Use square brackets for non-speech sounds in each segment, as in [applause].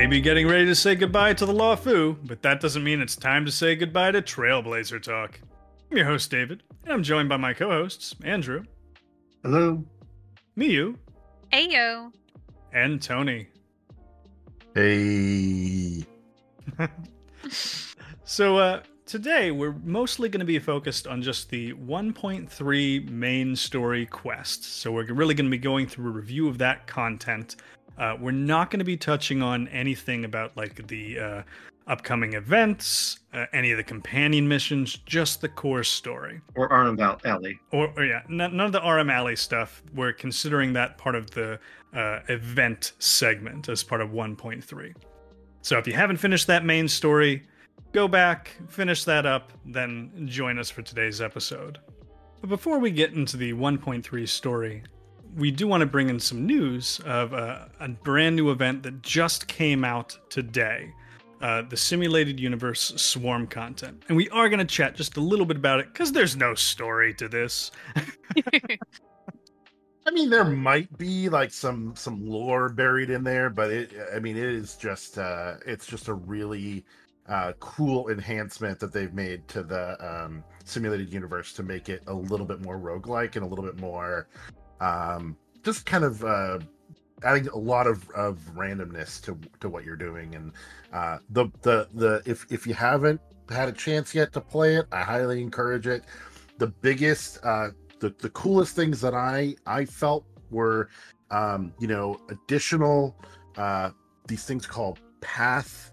may be getting ready to say goodbye to the Luofu, but that doesn't mean it's time to say goodbye to Trailblazer Talk. I'm your host, David, and I'm joined by my co hosts, Andrew, Hello. Miyu, Ayo. and Tony. Hey. [laughs] So, uh, today we're mostly going to be focused on just the 1.3 main story quest. So, we're really going to be going through a review of that content. Uh, we're not going to be touching on anything about like the uh, upcoming events, uh, any of the companion missions, just the core story. Or Val- Alley. Or, or yeah, none, none of the Aurum Alley stuff. We're considering that part of the uh, event segment as part of 1.3. So if you haven't finished that main story, go back, finish that up, then join us for today's episode. But before we get into the 1.3 story, we do want to bring in some news of uh, a brand new event that just came out today. Uh, the simulated universe swarm content. And we are going to chat just a little bit about it because there's no story to this. [laughs] I mean, there might be like some some lore buried in there, but it. I mean, it is just uh, it's just a really uh, cool enhancement that they've made to the um, simulated universe to make it a little bit more roguelike and a little bit more um, just kind of uh, adding a lot of, of randomness to to what you're doing. And uh, the the the if if you haven't had a chance yet to play it, I highly encourage it. The biggest uh, the, the coolest things that I I felt were um, you know additional uh, these things called path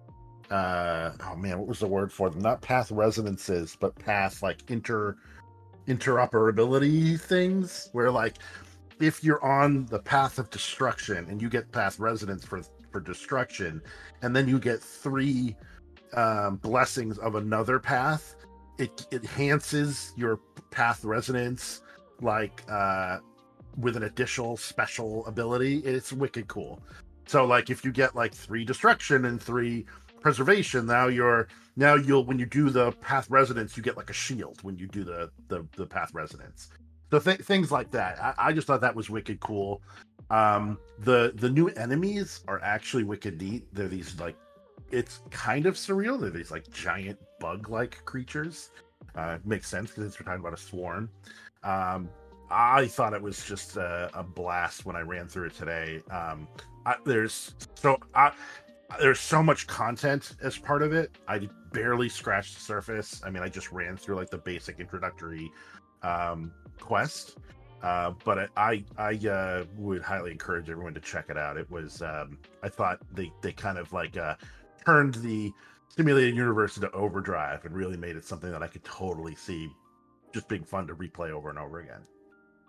uh oh man what was the word for them not path resonances but path like inter interoperability things where like if you're on the path of destruction and you get path resonance for for destruction and then you get three um blessings of another path it, it enhances your path resonance like uh with an additional special ability. It's wicked cool. So like if you get like three destruction and three preservation now you're now you'll when you do the path resonance you get like a shield when you do the the, the path resonance so th- things like that. I, I just thought that was wicked cool. Um the the new enemies are actually wicked neat. They're these like it's kind of surreal. They're these like giant bug like creatures. Uh makes sense because we're talking about a swarm. Um i thought it was just a, a blast when i ran through it today. Um I, there's so I, there's so much content as part of it. I barely scratched the surface. I mean, I just ran through like the basic introductory um, quest. Uh, but I I uh, would highly encourage everyone to check it out. It was um, I thought they they kind of like uh, turned the simulated universe into overdrive and really made it something that I could totally see just being fun to replay over and over again.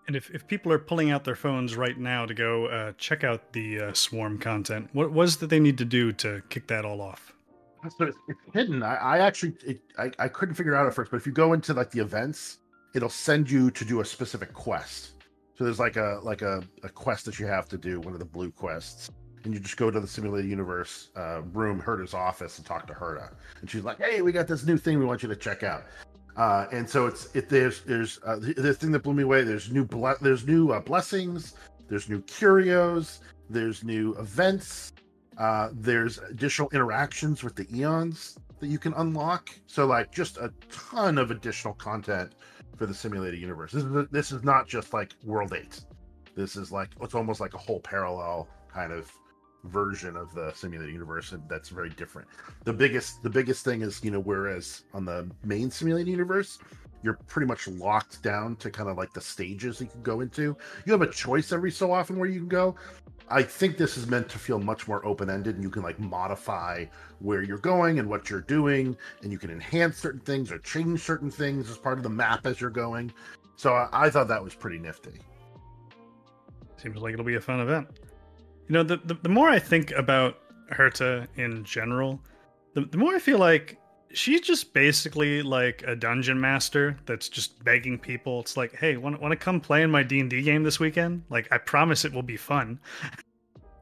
And if, if people are pulling out their phones right now to go uh, check out the uh, swarm content, what was that they need to do to kick that all off? So it's, it's hidden. I, I actually it, I, I couldn't figure it out at first, but if you go into like the events, it'll send you to do a specific quest. So there's like a like a, a quest that you have to do, one of the blue quests, and you just go to the simulated universe uh, room, Herta's office, and talk to Herta, and she's like, "Hey, we got this new thing we want you to check out." Uh, and so it's it there's there's uh, the, the thing that blew me away. There's new ble- there's new uh, blessings. There's new curios. There's new events. Uh, there's additional interactions with the eons that you can unlock. So like just a ton of additional content for the simulated universe. This is this is not just like World Eight. This is like it's almost like a whole parallel kind of version of the simulated universe and that's very different the biggest the biggest thing is you know whereas on the main simulated universe you're pretty much locked down to kind of like the stages you can go into you have a choice every so often where you can go i think this is meant to feel much more open-ended and you can like modify where you're going and what you're doing and you can enhance certain things or change certain things as part of the map as you're going so i, I thought that was pretty nifty Seems like it'll be a fun event. You know, the, the, the more I think about Herta in general, the, the more I feel like she's just basically like a dungeon master that's just begging people. It's like, hey, want want to come play in my D and D game this weekend? Like, I promise it will be fun.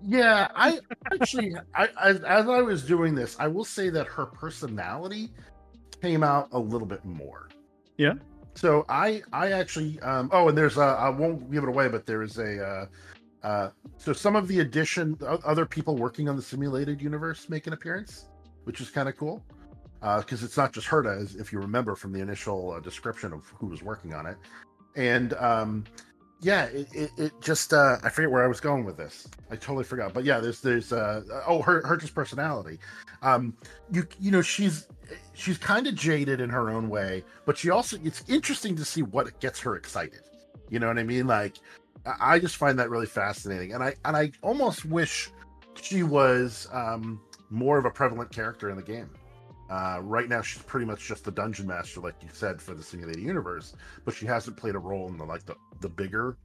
Yeah, I actually, I, as, as I was doing this, I will say that her personality came out a little bit more. Yeah. So I, I actually, um, oh, and there's a, I won't give it away, but there is a, uh, Uh, so some of the addition, other people working on the simulated universe make an appearance, which is kind of cool. Because it's not just Herta, as if you remember from the initial uh, description of who was working on it. And um, yeah, it, it, it just uh, I forget where I was going with this. I totally forgot. But yeah, there's there's uh, oh her Herta's personality. Um, you you know she's she's kind of jaded in her own way, but she also it's interesting to see what gets her excited. You know what I mean? Like I just find that really fascinating, and I and I almost wish she was um, more of a prevalent character in the game. Uh, right now, she's pretty much just the dungeon master, like you said, for the simulated universe, but she hasn't played a role in the like the the bigger,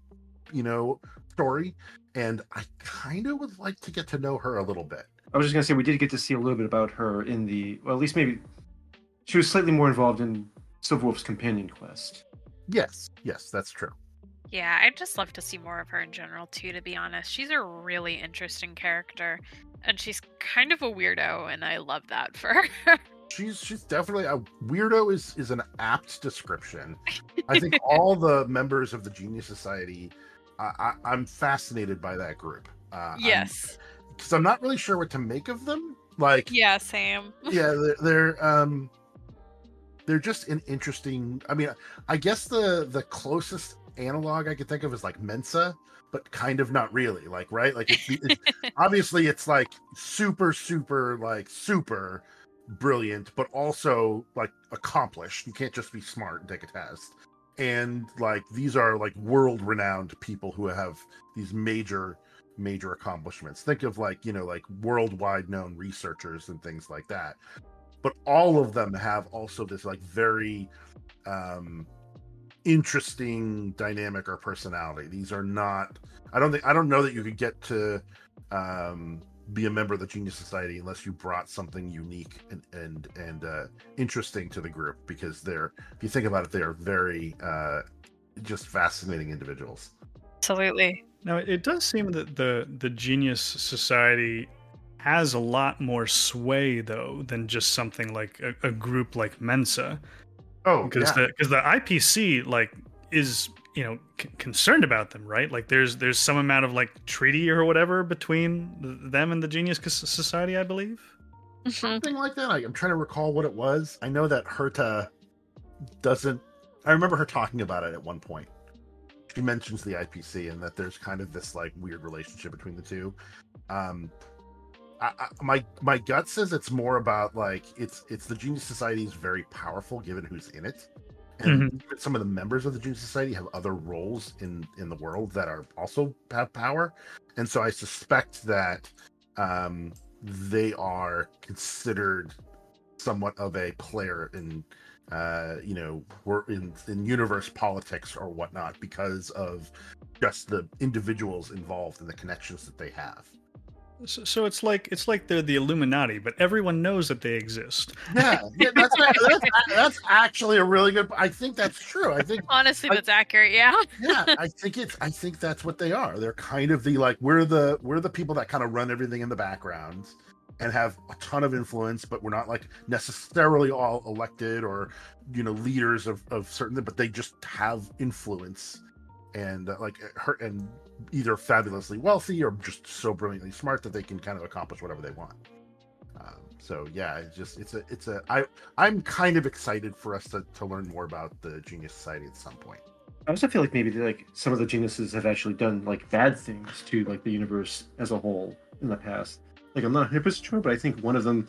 you know, story. And I kind of would like to get to know her a little bit. I was just gonna say we did get to see a little bit about her in the well, at least maybe she was slightly more involved in Silverwolf's companion quest. Yes, yes, that's true. Yeah, I'd just love to see more of her in general too, to be honest. She's a really interesting character. And she's kind of a weirdo, and I love that for her. [laughs] She's she's definitely a weirdo. is is an apt description. I think [laughs] all the members of the Genius Society, I, I, I'm fascinated by that group. Uh, yes. because I'm not really sure what to make of them. Like, Yeah, Sam. [laughs] yeah, they're, they're um, they're just an interesting. I mean, I guess the the closest analog I could think of is like Mensa, but kind of not really. Like, right? Like, it's, it's [laughs] obviously it's like super, super, like super brilliant, but also like accomplished. You can't just be smart and take a test. And like these are like world renowned people who have these major major accomplishments. Think of like, you know, like worldwide known researchers and things like that. But all of them have also this like very um interesting dynamic or personality. These are not I don't think I don't know that you could get to um be a member of the Genius Society unless you brought something unique and and and uh, interesting to the group because they're if you think about it, they are very uh, just fascinating individuals. Absolutely. Now, it does seem that the the Genius Society has a lot more sway, though, than just something like a, a group like Mensa, Oh, because yeah. the because the IPC like is you know c- concerned about them, right? Like there's there's some amount of like treaty or whatever between them and the Genius Society, I believe. Mhm. something like that. I, I'm trying to recall what it was. I know that Herta doesn't. I remember her talking about it at one point. She mentions the IPC and that there's kind of this like weird relationship between the two. Um, I, I, my my gut says it's more about like it's it's the Genius Society is very powerful given who's in it, and even some of the members of the Genius Society have other roles in in the world that are also have power, and so I suspect that um, they are considered somewhat of a player in uh you know we're in in universe politics or whatnot because of just the individuals involved and the connections that they have So, so it's like it's like they're the Illuminati, but everyone knows that they exist. [laughs] yeah, yeah that's, that's that's actually a really good i think that's true i think Honestly, I- that's accurate. Yeah. [laughs] yeah i think it's i think that's what they are they're kind of the like we're the we're the people that kind of run everything in the background and have a ton of influence but we're not like necessarily all elected or you know leaders of of certain but they just have influence and uh, like her and either fabulously wealthy or just so brilliantly smart that they can kind of accomplish whatever they want um, so yeah it's just it's a it's a i i'm kind of excited for us to, to learn more about the genius society at some point I also feel like maybe like some of the geniuses have actually done like bad things to like the universe as a whole in the past. Like I'm not 100 percent sure, but I think one of them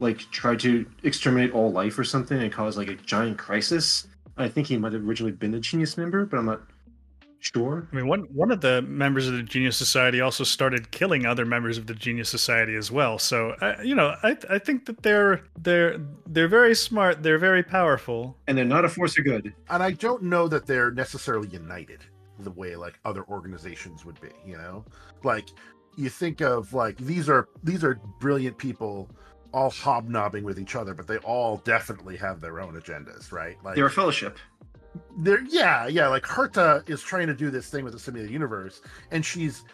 like tried to exterminate all life or something and cause like a giant crisis. I think he might have originally been a genius member, but I'm not sure. I mean, one one of the members of the Genius Society also started killing other members of the Genius Society as well. So, uh, you know, I I think that they're they're they're very smart. They're very powerful. And they're not a force of good. and I don't know that they're necessarily united the way like other organizations would be. You know, like you think of like these are these are brilliant people all hobnobbing with each other, but they all definitely have their own agendas, right? Like They're a fellowship. They're yeah yeah like herta is trying to do this thing with the simulated universe and she's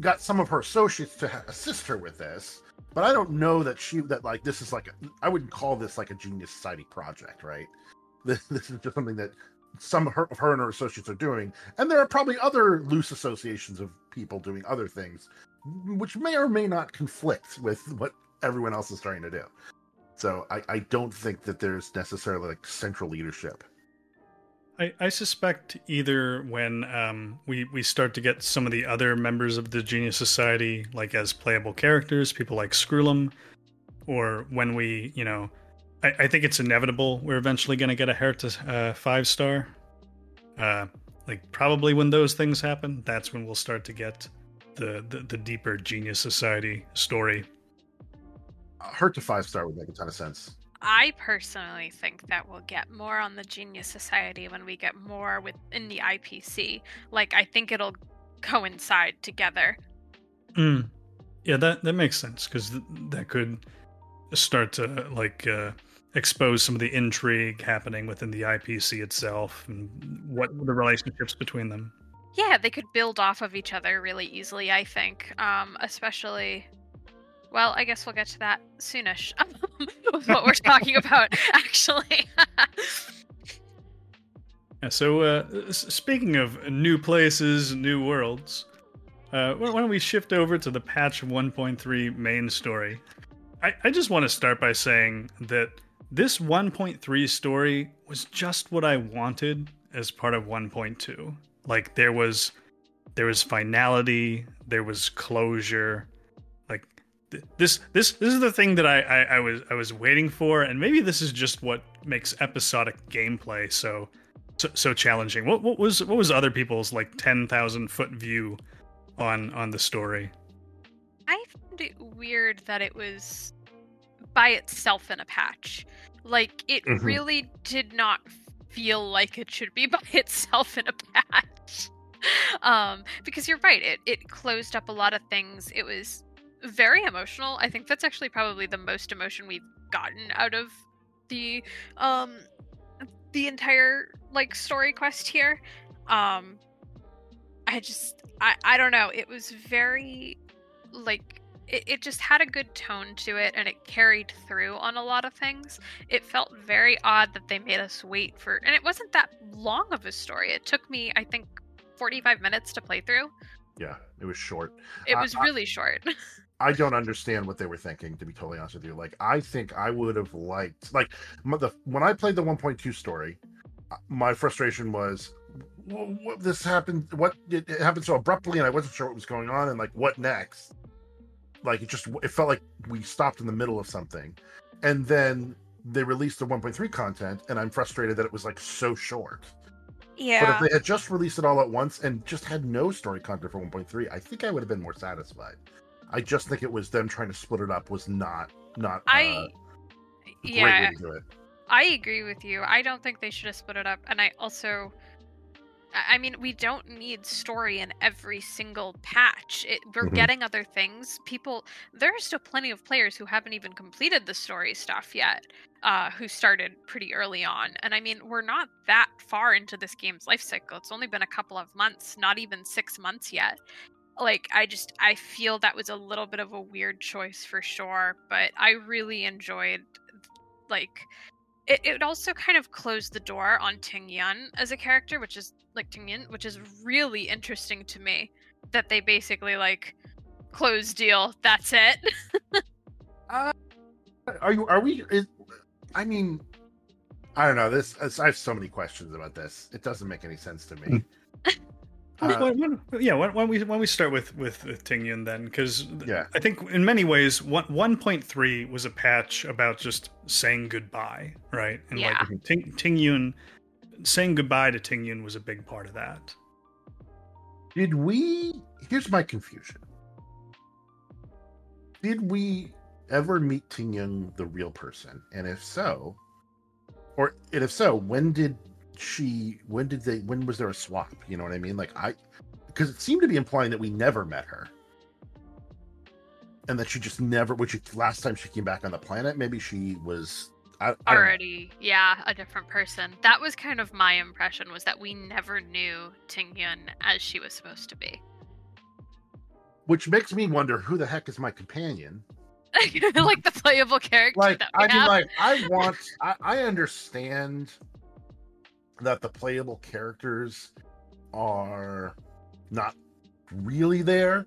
got some of her associates to assist her with this but i don't know that she that like this is like a, i wouldn't call this like a genius society project right [laughs] this, this is just something that some of her, of her and her associates are doing, and there are probably other loose associations of people doing other things, which may or may not conflict with what everyone else is trying to do. So I, I don't think that there's necessarily like central leadership. I, I suspect either when um, we we start to get some of the other members of the Genius Society like as playable characters, people like Screwllum, or when we you know, I, I think it's inevitable we're eventually going to get a Herta uh, five star. Uh, like probably when those things happen, that's when we'll start to get the the, the deeper Genius Society story. To five star would make a ton of sense. I personally think that we'll get more on the Genius Society when we get more within the IPC. Like, I think it'll coincide together. Mm. Yeah, that that makes sense because th- that could start to like uh, expose some of the intrigue happening within the IPC itself and what the relationships between them. Yeah, they could build off of each other really easily. I think, um, especially. Well, I guess we'll get to that soonish. [laughs] what we're talking about, actually. [laughs] Yeah, so, uh, speaking of new places, new worlds, uh, why don't we shift over to the patch 1.3 main story? I, I just want to start by saying that this 1.3 story was just what I wanted as part of 1.2. Like there was there was finality, there was closure. Like th- this this this is the thing that I, I, I was I was waiting for, and maybe this is just what makes episodic gameplay so so, so challenging. What what was what was other people's like ten thousand foot view on on the story? I found it weird that it was by itself in a patch. Like it Mhm. really did not feel like it should be [laughs] by itself in a patch. [laughs] um, because you're right, it it closed up a lot of things. It was very emotional. I think that's actually probably the most emotion we've gotten out of the um the entire like story quest here. Um I just I I don't know. It was very like it, it just had a good tone to it and it carried through on a lot of things. It felt very odd that they made us wait for and it wasn't that long of a story. It took me I think 45 minutes to play through. Yeah, it was short. It was I- really short. [laughs] I don't understand what they were thinking, to be totally honest with you. Like, I think I would have liked, like, the when I played the 1.2 story, uh, my frustration was, "Wh- what this happened, what it, it happened so abruptly, and I wasn't sure what was going on, and like, what next? Like, it just it felt like we stopped in the middle of something, and then they released the 1.3 content, and I'm frustrated that it was like so short. yeah. But if they had just released it all at once and just had no story content for 1.3, I think I would have been more satisfied. I just think it was them trying to split it up was not not uh, I great yeah. way to do it. I agree with you. I don't think they should have split it up. And I also, I mean, we don't need story in every single patch. It, we're Mhm. getting other things. People, there are still plenty of players who haven't even completed the story stuff yet, uh, who started pretty early on. And I mean, we're not that far into this game's life cycle. It's only been a couple of months, not even six months yet. Like, I just, I feel that was a little bit of a weird choice for sure, but I really enjoyed, like, it, it also kind of closed the door on Ting Yun as a character, which is like Ting Yun, which is really interesting to me. That they basically like closed deal. That's it. [laughs] Uh, are you? Are we? Is, I mean, I don't know. This I have so many questions about this. It doesn't make any sense to me. Hmm. Why- Uh, why- yeah, when, don't we don't we start with with, with Tingyun then? Because Yeah. I think in many ways, one one point three was a patch about just saying goodbye, right? And Yeah. like Ting, Tingyun saying goodbye to Tingyun was a big part of that. Did we? Here's my confusion. Did we ever meet Tingyun, the real person? And if so, or and if so, when did she? When did they? When was there a swap? You know what I mean? Like I, because it seemed to be implying that we never met her, and that she just never. Which last time she came back on the planet, maybe she was. I, I. Already, yeah, a different person. That was kind of my impression was that we never knew Ting Yun as she was supposed to be. Which makes me wonder who the heck is my companion. [laughs] like the playable character like that we I mean, like I [laughs] want, I, I understand. That the playable characters are not really there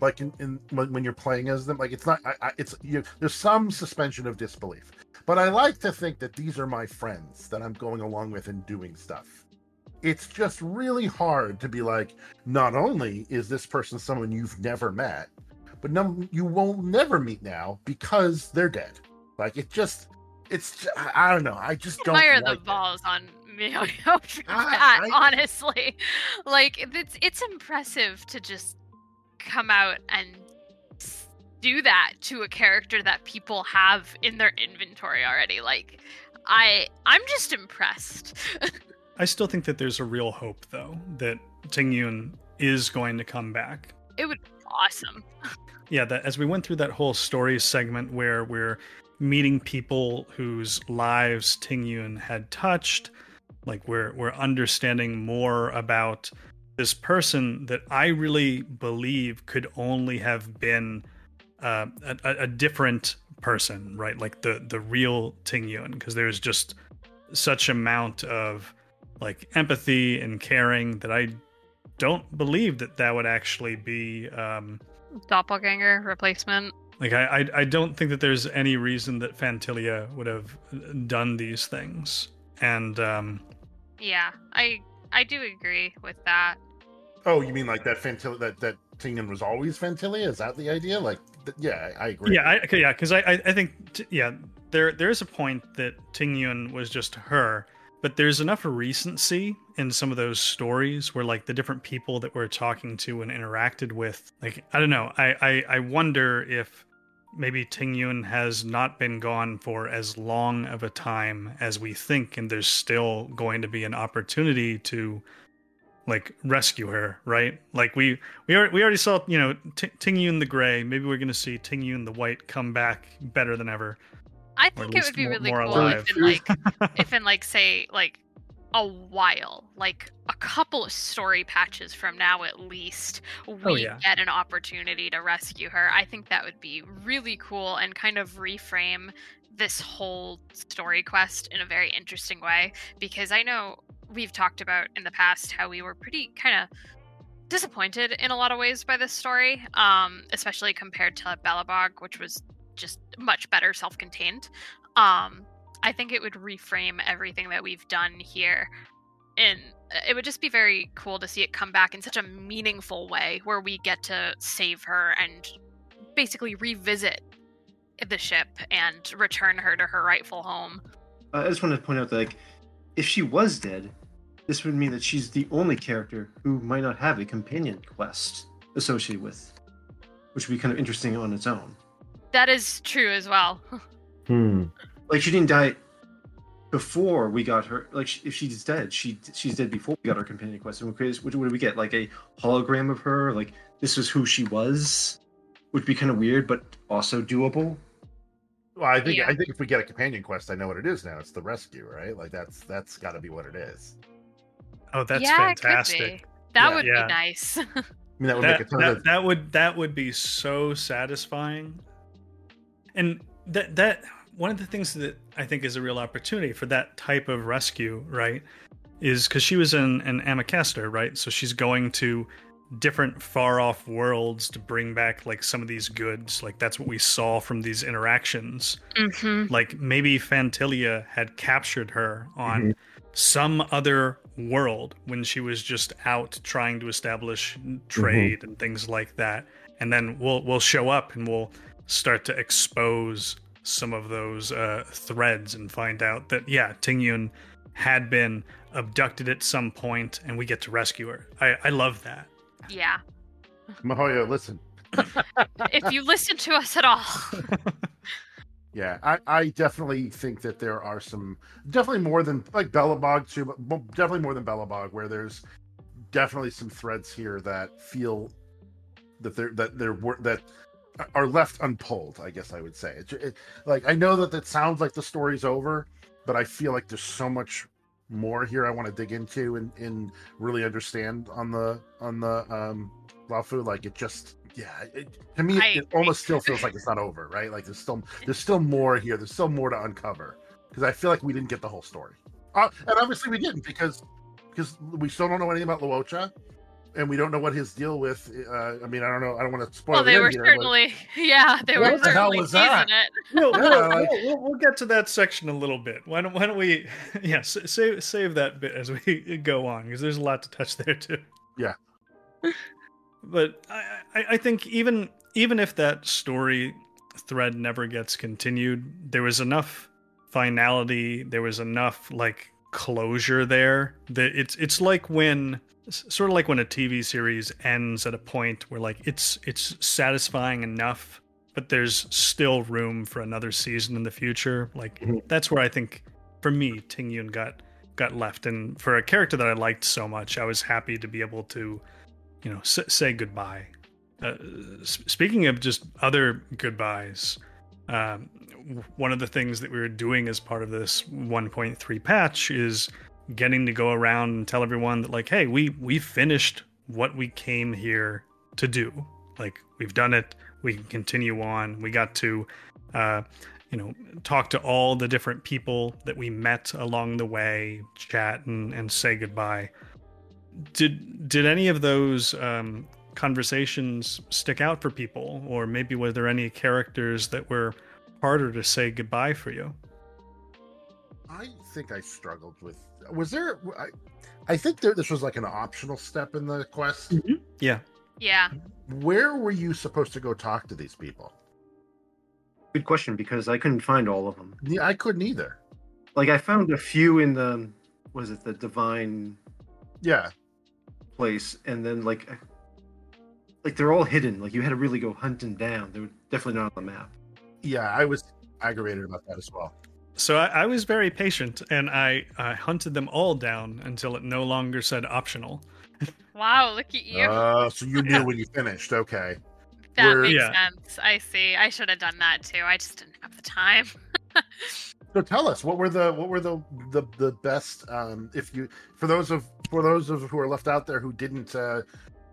like in, in when, when you're playing as them like it's not I, I, it's you there's some suspension of disbelief. But i like to think that these are my friends that i'm going along with and doing stuff. It's just really hard to be like not only is this person someone you've never met but no, you won't never meet now because they're dead. Like it just it's I, don't know i just don't Fire like the it. balls on [laughs] miHoYo for [laughs] I- that, ah, I- honestly. Like it's it's impressive to just come out and do that to a character that people have in their inventory already. Like I I'm just impressed. [laughs] I still think that there's a real hope, though, that Ting Yun is going to come back. it would be awesome. Yeah, that as we went through that whole story segment where we're meeting people whose lives Ting Yun had touched, like we're we're understanding more about this person that I really believe could only have been uh, a, a different person, right? Like the the real Ting Yun, because there's just such amount of like empathy and caring that I don't believe that that would actually be. Um, Doppelganger replacement. like I, I, I don't think that there's any reason that Phantylia would have done these things, and um, Yeah, I I do agree with that. oh you mean like that Phantylia that that Tingyun was always Phantylia? Is that the idea? Like th- yeah i, I agree. Yeah, I, okay, yeah, because I, I, I think t- yeah, there there is a point that Ting Yun was just her, but there's enough recency in some of those stories where like the different people that we're talking to and interacted with, like I don't know, I, I, I wonder if maybe Ting Yun has not been gone for as long of a time as we think, and there's still going to be an opportunity to like rescue her, right? Like we we already, we already saw, you know, T- Ting Yun the Gray. Maybe we're going to see Ting Yun the White come back better than ever. I think it would be more- really more cool alive. if in like [laughs] if in like say like a while, like a couple of story patches from now at least, we Oh, yeah. get an opportunity to rescue her. I think that would be really cool and kind of reframe this whole story quest in a very interesting way because I know we've talked about in the past how we were pretty kind of disappointed in a lot of ways by this story, um, especially compared to Belobog, which was just much better self-contained. Um, I think it would reframe everything that we've done here, and it would just be very cool to see it come back in such a meaningful way, where we get to save her and basically revisit the ship and return her to her rightful home. Uh, I just wanted to point out that like, if she was dead, this would mean that she's the only character who might not have a companion quest associated with, which would be kind of interesting on its own. That is true as well. [laughs] Hmm. Like she didn't die before we got her. Like she, if she's dead, she she's dead before we got her companion quest. And what, what do we get? Like a hologram of her? Like this was who she was, would be kind of weird, but also doable. Well, I think Yeah. I think if we get a companion quest, I know what it is now. It's the rescue, right? Like that's that's got to be what it is. Oh, that's yeah, fantastic. That Yeah. would Yeah. be nice. [laughs] I mean, that would that, make a ton that, of. that would that would be so satisfying and that that one of the things that i think is a real opportunity for that type of rescue right is because she was an, an amacaster right? So she's going to different far off worlds to bring back like some of these goods. Like that's what we saw from these interactions. Hmm like maybe Phantylia had captured her on some other world when she was just out trying to establish trade and things like that. And then we'll we'll show up and we'll start to expose some of those uh, threads and find out that yeah Tingyun had been abducted at some point and we get to rescue her I, I love that Yeah. miHoYo, listen. if you listen to us at all. [laughs] Yeah, I, I definitely think that there are some definitely more than like Belobog too, but definitely more than Belobog, where there's definitely some threads here that feel that they're that they're wor- that are left unpulled. I guess I would say. It, it, like I know that it sounds like the story's over, but I feel like there's so much more here I want to dig into and, and really understand on the on the um Luofu. Like it just yeah, it, to me I it almost still feels like it's not over, right? Like there's still there's still more here. There's still more to uncover because I feel like we didn't get the whole story. Uh, and obviously we didn't because because we still don't know anything about Luocha, and we don't know what his deal with. Uh, I mean, I don't know. I don't want to spoil. Well, they the were end here, but- certainly, [laughs] yeah, they What were the hell certainly was that? teasing it. We'll, we'll, we'll, we'll, we'll get to that section a little bit. Why don't Why don't we? [laughs] Yeah, save save that bit as we [laughs] go on because there's a lot to touch there too. Yeah. but I, I I think even even if that story thread never gets continued, there was enough finality. There was enough like closure there that it's it's like when sort of like when a TV series ends at a point where like it's it's satisfying enough but there's still room for another season in the future. Like Mhm. that's where I think for me Ting Yun got got left and for a character that I liked so much, I was happy to be able to you know s- say goodbye. Uh, speaking of just other goodbyes, um, one of the things that we were doing as part of this 1.3 patch is getting to go around and tell everyone that like hey we we finished what we came here to do. Like we've done it. We can continue on. We got to uh you know talk to all the different people that we met along the way chat and and say goodbye. Did did any of those um conversations stick out for people? Or maybe were there any characters that were harder to say goodbye for you? I think I struggled with. Was there? I, I think there, this was like an optional step in the quest. Mm-hmm. yeah Yeah. Where were you supposed to go talk to these people? Good question because I couldn't find all of them. Yeah, I couldn't either. Like I found a few in the was it the divine Yeah, place, and then like like they're all hidden. Like you had to really go hunting down. They were definitely not on the map. yeah, I was aggravated about that as well. So I, I was very patient, and I, I hunted them all down until it no longer said optional. Wow, look at you. Uh, so you knew Yeah. when you finished. Okay. that we're- makes Yeah. sense. I see. I should have done that too. I just didn't have the time. [laughs] So tell us what were the what were the the, the best um if you for those of for those of who are left out there who didn't uh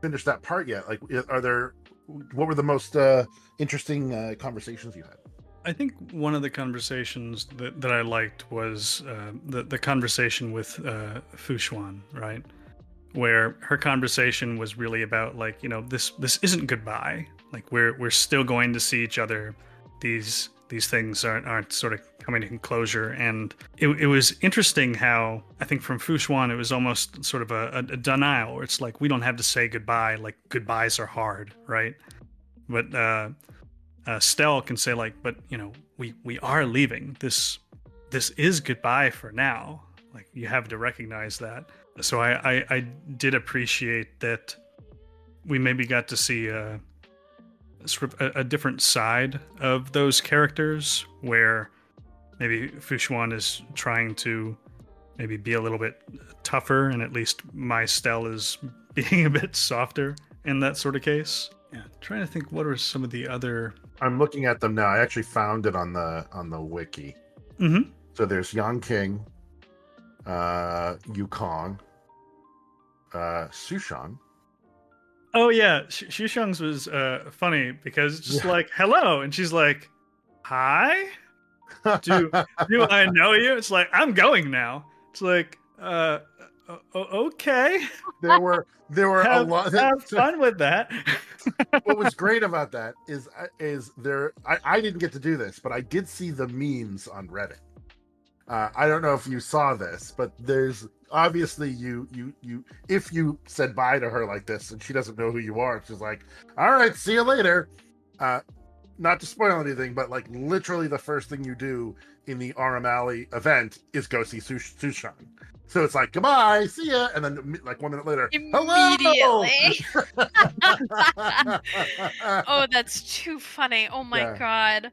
finish that part yet like are there what were the most uh interesting uh conversations you had I think one of the conversations that, that I liked was uh, the the conversation with uh, Fu Xuan, right? Where her conversation was really about like you know this this isn't goodbye. Like we're we're still going to see each other. These these things aren't aren't sort of coming to closure. And it, it was interesting how I think from Fu Xuan it was almost sort of a, a, a denial where it's like we don't have to say goodbye. Like goodbyes are hard, right? But uh, uh, Stelle can say like, but you know, we we are leaving. This this is goodbye for now. Like you have to recognize that. So I I, I did appreciate that we maybe got to see a a, a different side of those characters where maybe Fu Xuan is trying to maybe be a little bit tougher and at least my Stelle is [laughs] being a bit softer in that sort of case. Yeah, trying to think what are some of the other i'm looking at them now i actually found it on the on the wiki Mhm. so there's Yanqing uh yukong uh Sushang Oh yeah, Sh- was uh, funny because it's just Yeah. like hello, and she's like, "Hi, do do I know you?" It's like I'm going now. It's like, uh, okay, there were there were have, a lot have fun with that. [laughs] what was great about [laughs] that is uh, is there I, I didn't get to do this but i did see the memes on reddit. Uh, i don't know if you saw this but there's obviously you you you if you said bye to her like this and she doesn't know who you are she's like all right see you later. Uh not to spoil anything but like literally the first thing you do in the Aurum Alley event is go see Sush- Sushang so it's like goodbye see ya and then like one minute later hello [laughs] oh, that's too funny. Oh my Yeah. god.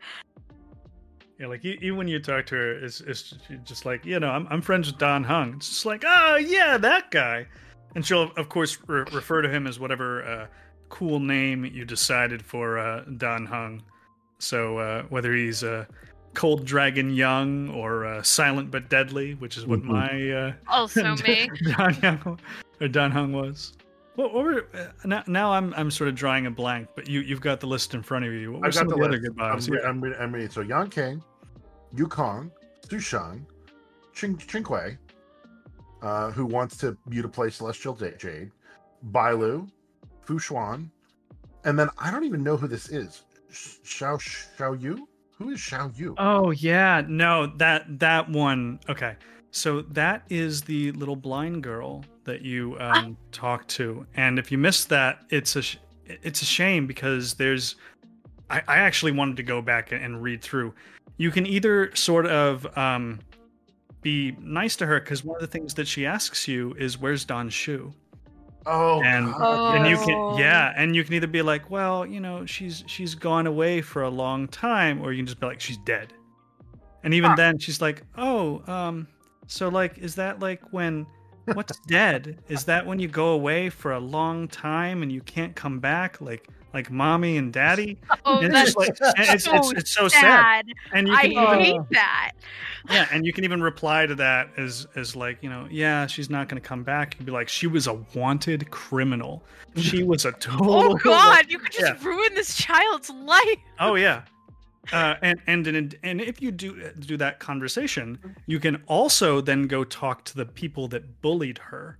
yeah, like even when you talk to her, it's, it's just like you know, I'm I'm friends with Dan Heng. It's just like, oh yeah, that guy, and she'll of course re- refer to him as whatever uh, cool name you decided for uh, Dan Heng. So uh, whether he's a Cold Dragon Young or uh, Silent but Deadly, which is what Mhm. my uh, Also [laughs] me. Don Young or Dan Heng was. What, what were uh, now? Now I'm I'm sort of drawing a blank, but you you've got the list in front of you. What were I got some the of the other list. goodbyes? I'm, re- Yeah. I'm, re- I'm reading. So Yanqing, Yukong, Sushang, Ching Qingque, uh, who wants to you to play Celestial Da- Jade, Bailu, Fu Xuan, and then I don't even know who this is. Sh- Xiao Xiao Yu? Who is Xiao Yu? Oh yeah, no that that one. Okay, so that is the little blind girl that you um, talked to, and if you missed that, it's a sh- it's a shame because there's. I, I actually wanted to go back and read through. You can either sort of um, be nice to her because one of the things that she asks you is, "Where's Dan Shu?" Oh, and- God, and you can Oh. yeah and you can either be like well you know she's she's gone away for a long time or you can just be like she's dead and even Huh. then she's like oh um so like is that like when what's [laughs] dead is that when you go away for a long time and you can't come back like like mommy and daddy Oh, And that's it's, like, and it's, so it's, it's so sad sad. and you I can even hate that. [laughs] yeah and you can even reply to that as as like you know yeah she's not going to come back and be like she was a wanted criminal she [laughs] was a total Oh [laughs] God, you could just Yeah. ruin this child's life. oh yeah uh, and and and and if you do do that conversation you can also then go talk to the people that bullied her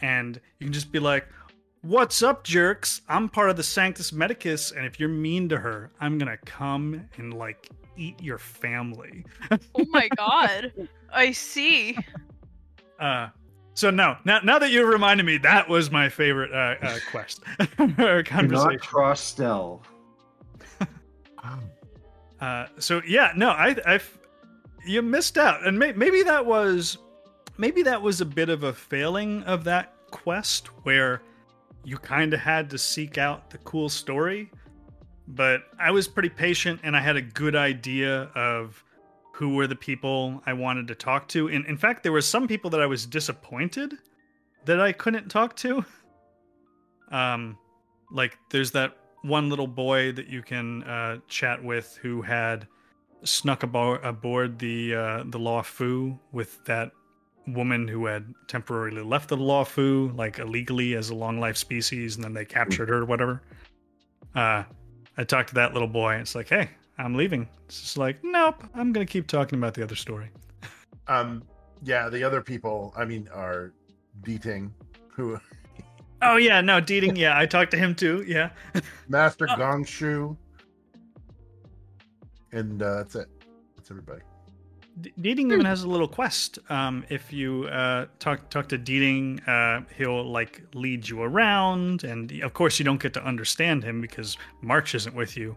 and you can just be like what's up jerks i'm part of the sanctus medicus and if you're mean to her i'm gonna come and like eat your family Oh my [laughs] God, I see. Uh, so no, now now that you reminded me, that was my favorite uh, uh, quest or [laughs] Do not cross Stelle. [laughs] Oh. Uh, so yeah, no, I I you missed out, and may, maybe that was maybe that was a bit of a failing of that quest where you kind of had to seek out the cool story. But I was pretty patient, and I had a good idea of who were the people I wanted to talk to. In in fact, there were some people that I was disappointed that I couldn't talk to. Um, like there's that one little boy that you can uh, chat with who had snuck abo- aboard the uh, the Luofu with that woman who had temporarily left the Luofu, like illegally as a long life species, and then they captured her or whatever. Uh, I talked to that little boy. And it's like, hey, I'm leaving. It's just like, nope, I'm gonna keep talking about the other story. Um, yeah, the other people, I mean, are Diting, who [laughs] Oh yeah, no, Diting. Yeah, I talked to him too. Yeah. Master Oh. Gongshu, and uh, that's it. That's everybody. D- Diting even has a little quest. Um, if you uh, talk talk to Diting, uh, he'll like lead you around, and of course you don't get to understand him because March isn't with you.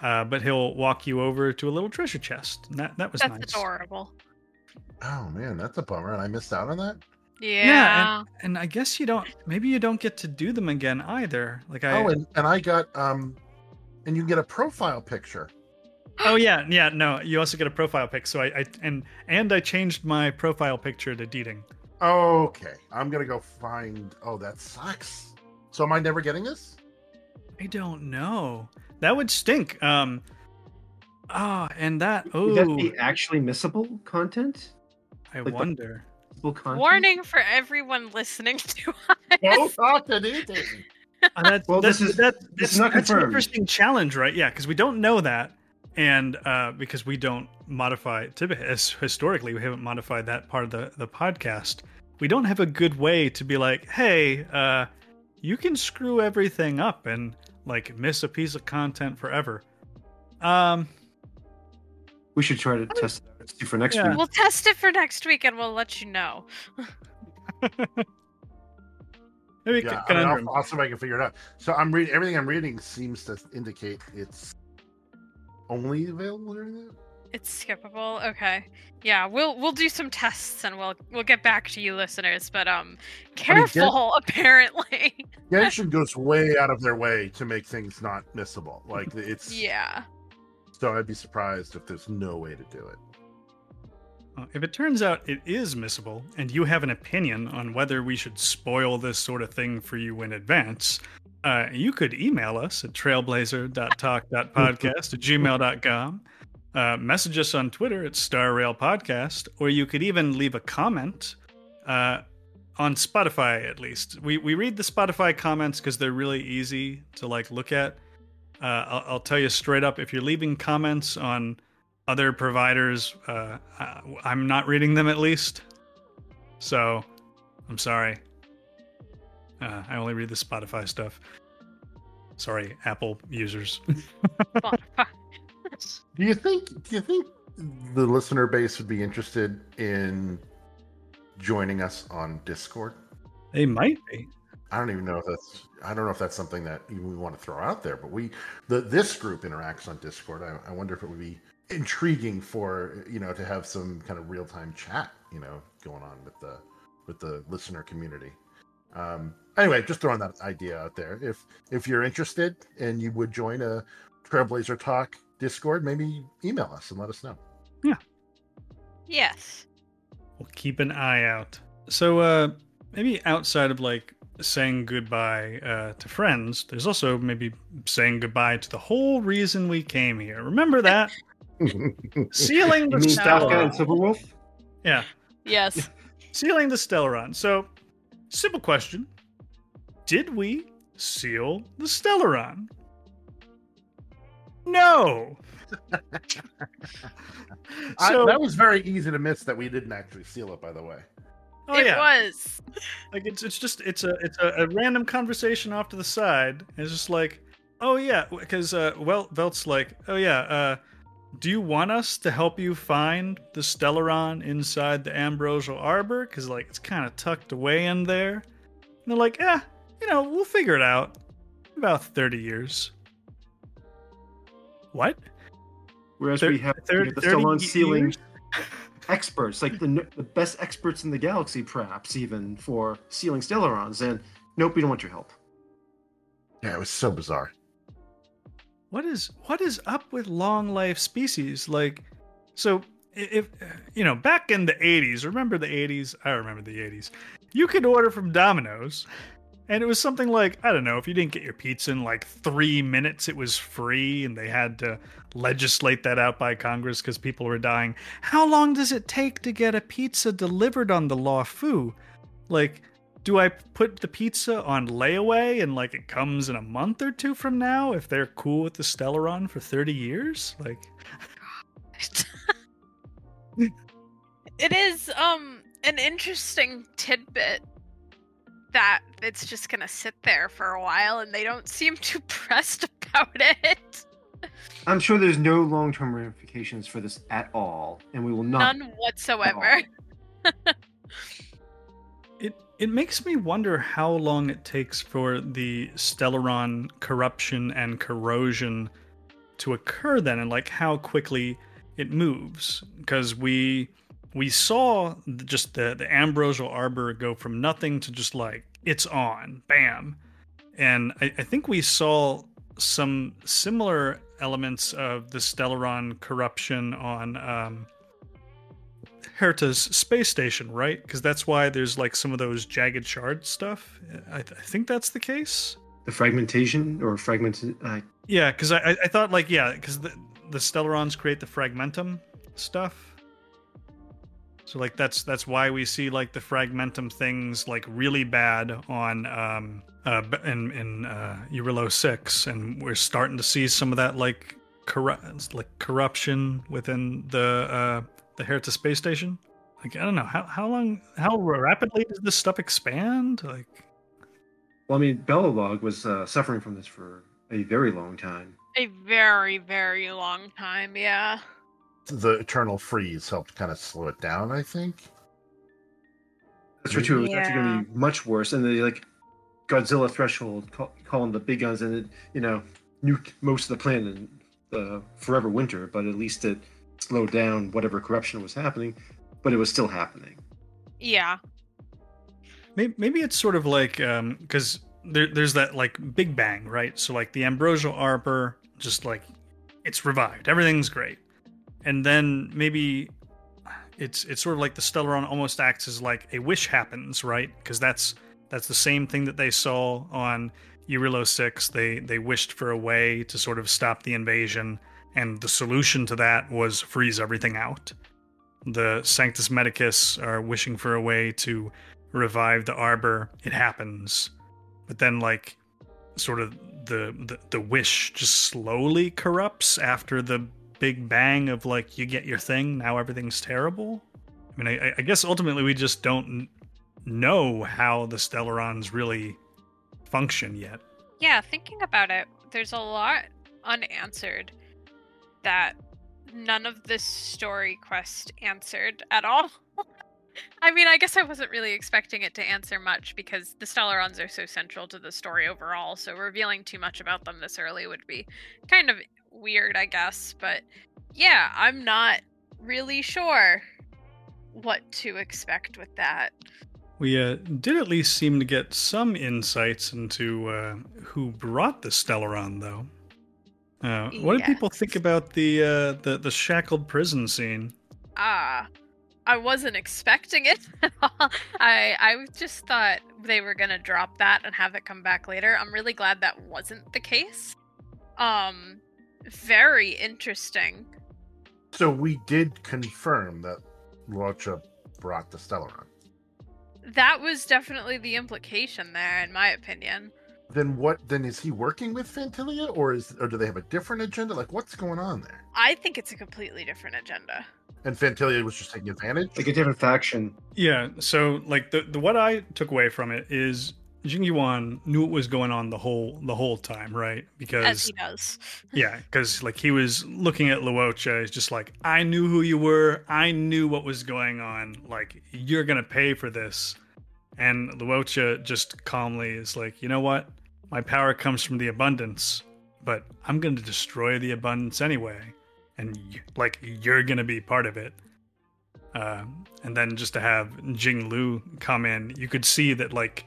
Uh, but he'll walk you over to a little treasure chest. And that that was That's nice. adorable. Oh man, that's a bummer, and I missed out on that. Yeah. and, and I guess you don't. Maybe you don't get to do them again either. Like I. Oh, and, and I got um, and you get a profile picture. Oh yeah, yeah. No, you also get a profile pic. So I, I and and I changed my profile picture to Diting. Okay, I'm gonna go find. Oh, that sucks. So am I never getting this? I don't know. That would stink. Um. Ah, and that. Would that Oh, be actually missable content? I like the- wonder. Missable content? Warning for everyone listening to us. Don't talk to Diting. Uh, that's, Well, that's, this is- that, this that's, is not that's an interesting challenge, right? Yeah, because we don't know that, and uh, because we don't modify typically as historically we haven't modified that part of the the podcast. We don't have a good way to be like, hey, uh, you can screw everything up and like miss a piece of content forever. Um, We should try to test it for next Yeah. week. We'll test it for next week and we'll let you know. [laughs] maybe Yeah, I mean, conundrum. I'll, I'll see if I can figure it out. So I'm reading everything I'm reading seems to indicate it's only available during that. It's skippable. Okay. Yeah, we'll we'll do some tests and we'll we'll get back to you listeners, but um I mean, careful [laughs] apparently. Genshin goes way out of their way to make things not missable. Like it's yeah. So I'd be surprised if there's no way to do it. Uh, If it turns out it is missable, and you have an opinion on whether we should spoil this sort of thing for you in advance, uh, you could email us at trailblazer.talk.podcast at gmail.com, uh, message us on Twitter at Star Podcast, or you could even leave a comment uh, on Spotify, at least. We, we read the Spotify comments because they're really easy to like look at. Uh, I'll, I'll tell you straight up if you're leaving comments on other providers uh, i'm not reading them at least So, I'm sorry. Uh, I only read the Spotify stuff. Sorry, Apple users. Spotify. [laughs] Do you think? Do you think the listener base would be interested in joining us on Discord? they might be. I don't even know if that's. I don't know if that's something that we want to throw out there. But we, the this group interacts on Discord. I, I wonder if it would be intriguing for you know to have some kind of real time chat. You know, going on with the with the listener community. Um, anyway, just throwing that idea out there. If if you're interested and you would join a Trailblazer Talk Discord, maybe email us and let us know. Yeah. Yes. We'll keep an eye out. So, uh, maybe outside of like saying goodbye uh, to friends, there's also maybe saying goodbye to the whole reason we came here. Remember that? [laughs] Sealing You the mean Stella. Kafka and Stellaron. Silverwolf? Yeah, Yes. [laughs] sealing the Stellaron. So, simple question: Did we seal the Stellaron? No. [laughs] I- so, that was very easy to miss that we didn't actually seal it. By the way, oh it yeah, was. like it's it's just it's a it's a, a random conversation off to the side. It's just like, oh yeah, because uh, well, Velt's like, oh yeah, uh, do you want us to help you find the Stellaron inside the Ambrosial Arbor? Because like it's kind of tucked away in there. And they're like, yeah, you know, we'll figure it out. About thirty years. What? Whereas Thir- we have thir- we have the 30 Stellon sealing years? [laughs] experts, like the, the best experts in the galaxy, perhaps even for sealing Stellarons. And nope, we don't want your help. yeah, it was so bizarre. What is what is up with long life species? Like so if you know back in the 80s remember the 80s i remember the 80s you could order from domino's and it was something like i don't know if you didn't get your pizza in like three minutes it was free and they had to legislate that out by congress because people were dying. How long does it take to get a pizza delivered on the law? Fu like do I put the pizza on layaway and like it comes in a month or two from now if they're cool with the Stellaron for 30 years? Like, [laughs] it is um an interesting tidbit that it's just gonna sit there for a while and they don't seem [laughs] too pressed about it. I'm sure there's no long term ramifications for this at all, and we will not. None whatsoever. [laughs] it makes me wonder how long it takes for the Stellaron corruption and corrosion to occur then and like how quickly it moves. Because we we saw just the the ambrosial arbor go from nothing to just like it's on bam. And I, I think we saw some similar elements of the stellaron corruption on um Herta's space station, right? Because that's why there's like some of those jagged shard stuff. I, I think that's the case. The fragmentation or fragmented. Uh, Yeah, because I, I thought like yeah, because the the Stellarons create the fragmentum stuff. So like that's that's why we see like the fragmentum things like really bad on um uh in in uh Jarilo six, and we're starting to see some of that like corru- like corruption within the uh the Herta space station. Like I don't know how how long how rapidly does this stuff expand? Like well, I mean, Belobog was uh, suffering from this for a very long time. A very, very long time, yeah. The eternal freeze helped kind of slow it down. I think. That's true too. It was actually going to be much worse. And they like Godzilla threshold, call, calling the big guns, and it you know nuked most of the planet in the forever winter. But at least it slowed down whatever corruption was happening. But it was still happening. Yeah. Maybe, maybe it's sort of like um, because there, there's that like Big Bang, right? So like the ambrosial arbor, just like it's revived, everything's great, and then maybe it's it's sort of like the Stellaron almost acts as like a wish happens, right? Because that's that's the same thing that they saw on Jarilo six. They they wished for a way to sort of stop the invasion, and the solution to that was freeze everything out. The Sanctus Medicus are wishing for a way to revive the arbor it happens but then like sort of the, the the wish just slowly corrupts after the big bang of like you get your thing now everything's terrible i mean i, I guess ultimately we just don't know how the Stellarons really function yet. Yeah, thinking about it, there's a lot unanswered that none of this story quest answered at all. [laughs] I mean, I guess I wasn't really expecting it to answer much because the Stellarons are so central to the story overall, so revealing too much about them this early would be kind of weird, I guess. But yeah, I'm not really sure what to expect with that. We uh, did at least seem to get some insights into uh, who brought the Stellaron, though. Uh, what did people think about the uh, the the shackled prison scene? Ah, I wasn't expecting it [laughs] at all. I I just thought they were gonna drop that and have it come back later. I'm really glad that wasn't the case. Um, very interesting. So we did confirm that Luocha brought the Stellaron. That was definitely the implication there, in my opinion. Then what? Then is he working with Phantylia, or is or do they have a different agenda? Like what's going on there? I think it's a completely different agenda. And Phantylia was just taking advantage. Like a different faction. Yeah, so like the, the what I took away from it is Jing Yuan knew what was going on the whole the whole time, right? Because As he does. [laughs] [laughs] yeah, because like he was looking at Luocha, he's just like, I knew who you were, I knew what was going on. Like you're gonna pay for this, and Luocha just calmly is like, you know what? My power comes from the abundance, but I'm gonna destroy the abundance anyway, and y- like you're gonna be part of it. Uh, and then just to have Jingliu come in, you could see that like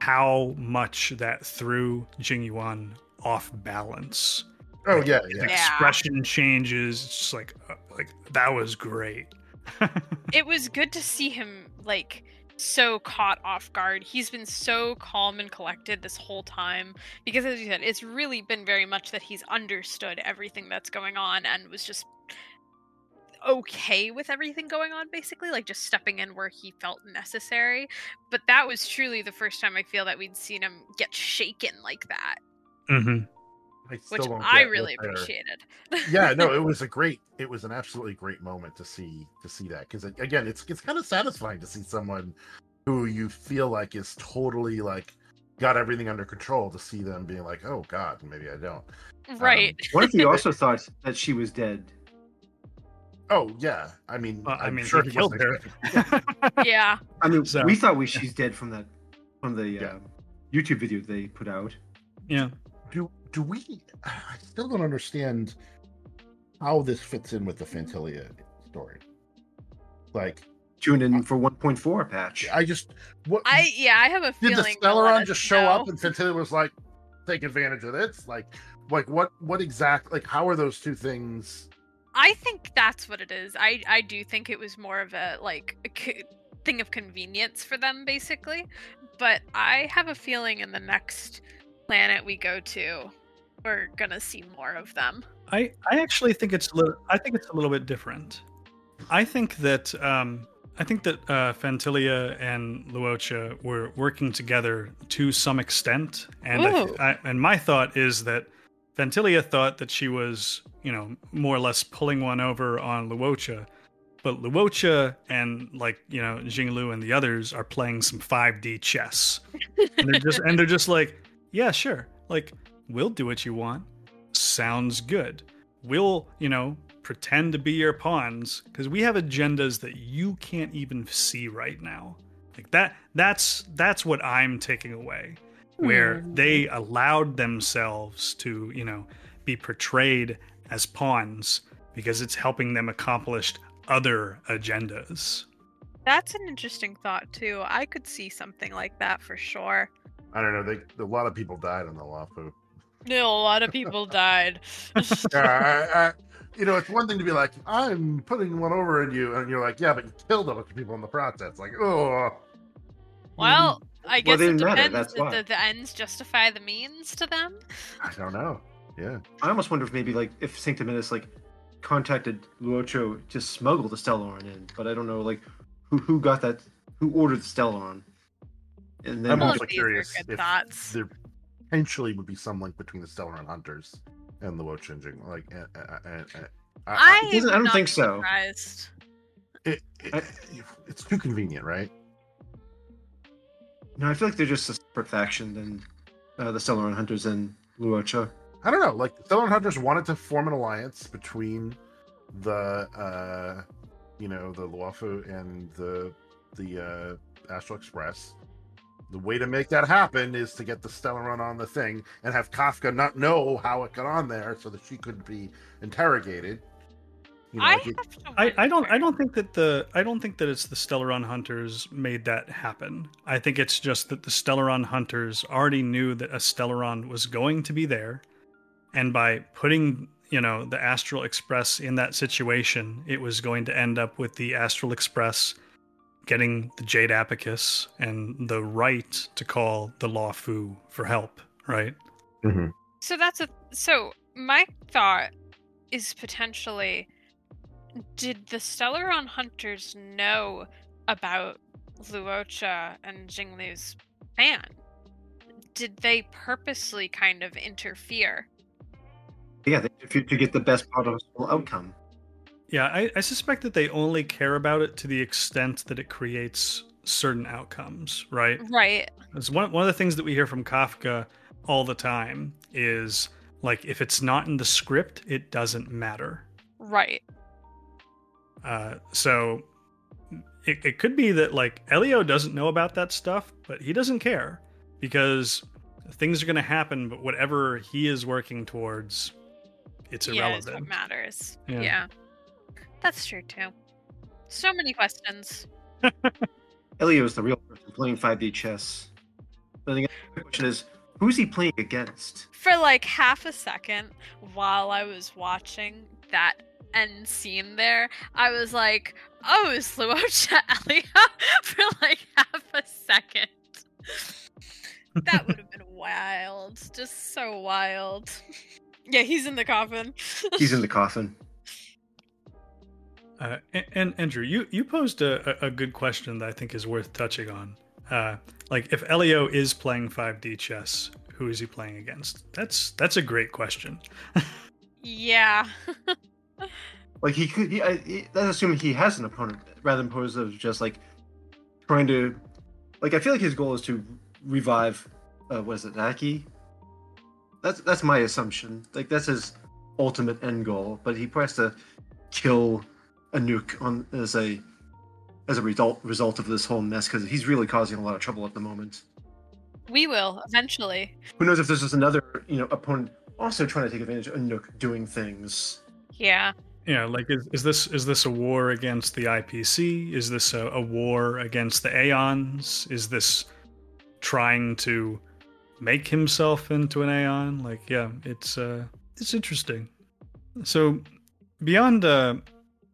how much that threw Jing Yuan off balance. oh yeah, yeah. Yeah. expression changes. It's just like uh, like that was great. [laughs] it was good to see him like so caught off guard. He's been so calm and collected this whole time because as you said, it's really been very much that he's understood everything that's going on and was just okay with everything going on basically like just stepping in where he felt necessary but that was truly the first time i feel that we'd seen him get shaken like that mm-hmm. I still which don't i really appreciated yeah, no, it [laughs] was a great, it was an absolutely great moment to see to see that because again, it's it's kind of satisfying to see someone who you feel like is totally like got everything under control to see them being like, oh god, maybe I don't. right What if he also [laughs] thought that she was dead? Oh yeah, I mean, Well, I I'm mean, sure he he killed her. expecting- [laughs] yeah I mean, So- we thought we, she's dead from that from the Yeah. uh, YouTube video they put out. yeah. do do we? I still don't understand how this fits in with the mm-hmm. Phantylia story. Like, Tune in for 1.4 patch. I just what i yeah i have a did the feeling they'll let Stellaron just show know. up and Phantylia was like, take advantage of this? Like, like what what exact like how are those two things? I think that's what it is. I I do think it was more of a like a c- thing of convenience for them, basically. But I have a feeling in the next planet we go to, we're gonna see more of them. I I actually think it's a little. I think it's a little bit different. I think that um, I think that uh, Phantylia and Luocha were working together to some extent, and I. I, and my thought is that Phantylia thought that she was, you know, more or less pulling one over on Luocha, but Luocha and like you know Jingliu and the others are playing some 5D chess, and they're just and they're just like, yeah, sure, like we'll do what you want. Sounds good. We'll, you know, pretend to be your pawns because we have agendas that you can't even see right now. Like that that's that's what I'm taking away. Where Hmm. they allowed themselves to, you know, be portrayed as pawns because it's helping them accomplish other agendas. That's an interesting thought too. I could see something like that for sure. I don't know. They a lot of people died on the Luofu. No, a lot of people died. [laughs] Yeah, I, I, you know, it's one thing to be like, I'm putting one over in you, and you're like, yeah, but you killed a bunch of people in the process. Like, oh, well, I guess they it didn't depends. that's the, the ends justify the means to them? I don't know. Yeah, I almost wonder if maybe like if Sanctiminius like contacted Luocha to smuggle the Stellaron in, but I don't know like who who got that who ordered the Stellaron. And then I'm All also of these are curious if thoughts. there potentially would be some link between the Stellaron Hunters and the Wo Changing. Like, uh, uh, uh, uh, I, I, doesn't- I don't think be so. Surprised. it, it, it's too convenient, right? No, I feel like they're just a separate faction than uh, the Stellaron Hunters and Luocha. I don't know. Like the Stellaron Hunters wanted to form an alliance between the, uh, you know, the Luofu and the the uh, Astral Express. The way to make that happen is to get the Stellaron on the thing and have Kafka not know how it got on there, so that she could be interrogated. You know, I like it- have to I, I don't I don't think that the I don't think that it's the Stellaron hunters made that happen. I think it's just that the Stellaron hunters already knew that a Stellaron was going to be there, and by putting you know the Astral Express in that situation, it was going to end up with the Astral Express getting the Jade Abacus and the right to call the Luofu for help. Right? Mm-hmm. So that's a so my thought is potentially did the Stellaron hunters know about Luocha and Jingliu's ban? Did they purposely kind of interfere? Yeah, they, if you, to get the best possible outcome. Yeah, I, I suspect that they only care about it to the extent that it creates certain outcomes, right? Right. It's one, one of the things that we hear from Kafka all the time is like if it's not in the script, it doesn't matter. Right. Uh, so it, it could be that like Elio doesn't know about that stuff, but he doesn't care because things are going to happen. But whatever he is working towards, it's Yeah, it's irrelevant. what matters. Yeah. Yeah. That's true too. So many questions. [laughs] Elio is the real person playing 5D chess. But the question is, who's he playing against? For like half a second while I was watching that end scene there, I was like, oh, is Luocha [laughs] Elio? [laughs] For like half a second. That would have been wild. Just so wild. Yeah, he's in the coffin. He's in the coffin. Uh, and, and Andrew, you you posed a, a a good question that I think is worth touching on. Uh, like, if Elio is playing 5D chess, who is he playing against? That's that's a great question. yeah. [laughs] Like he could, he, I, he, that's assuming he has an opponent rather than opposed of just like trying to, like I feel like his goal is to revive, uh, what is it, Naki? That's that's my assumption. Like that's his ultimate end goal. But he probably has to kill a nuke on as a as a result result of this whole mess because he's really causing a lot of trouble at the moment. We will eventually. Who knows if there's just another you know opponent also trying to take advantage of Nanook doing things. Yeah. Yeah, like is, is this is this a war against the IPC? Is this a, a war against the Aeons? Is this trying to make himself into an Aeon? Like, yeah, it's uh, it's interesting. So, beyond uh,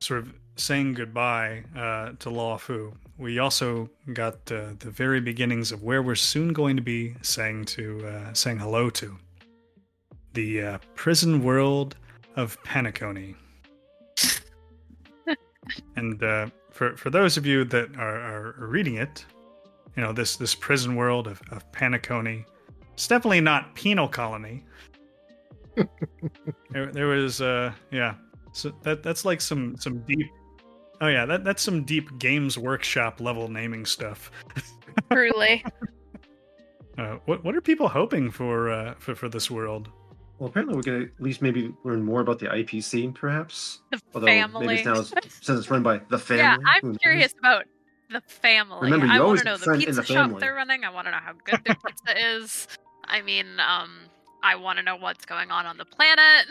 sort of saying goodbye uh, to Luofu, we also got uh, the very beginnings of where we're soon going to be saying to uh, saying hello to the uh, prison world of Penacony. [laughs] and uh, for for those of you that are, are reading it, you know this this prison world of, of Penacony. It's definitely not penal colony. [laughs] there, there was uh yeah, so that that's like some some deep. Oh yeah, that that's some deep Games Workshop level naming stuff. [laughs] Truly. Uh, what what are people hoping for uh, for for this world? Well, apparently we're gonna at least maybe learn more about the IPC, perhaps. The Although maybe family. it's now [laughs] since it's run by the family. yeah, I'm curious about the family. Remember, you I want always to know the pizza the shop family. they're running. I want to know how good their pizza [laughs] is. I mean, um, I want to know what's going on on the planet.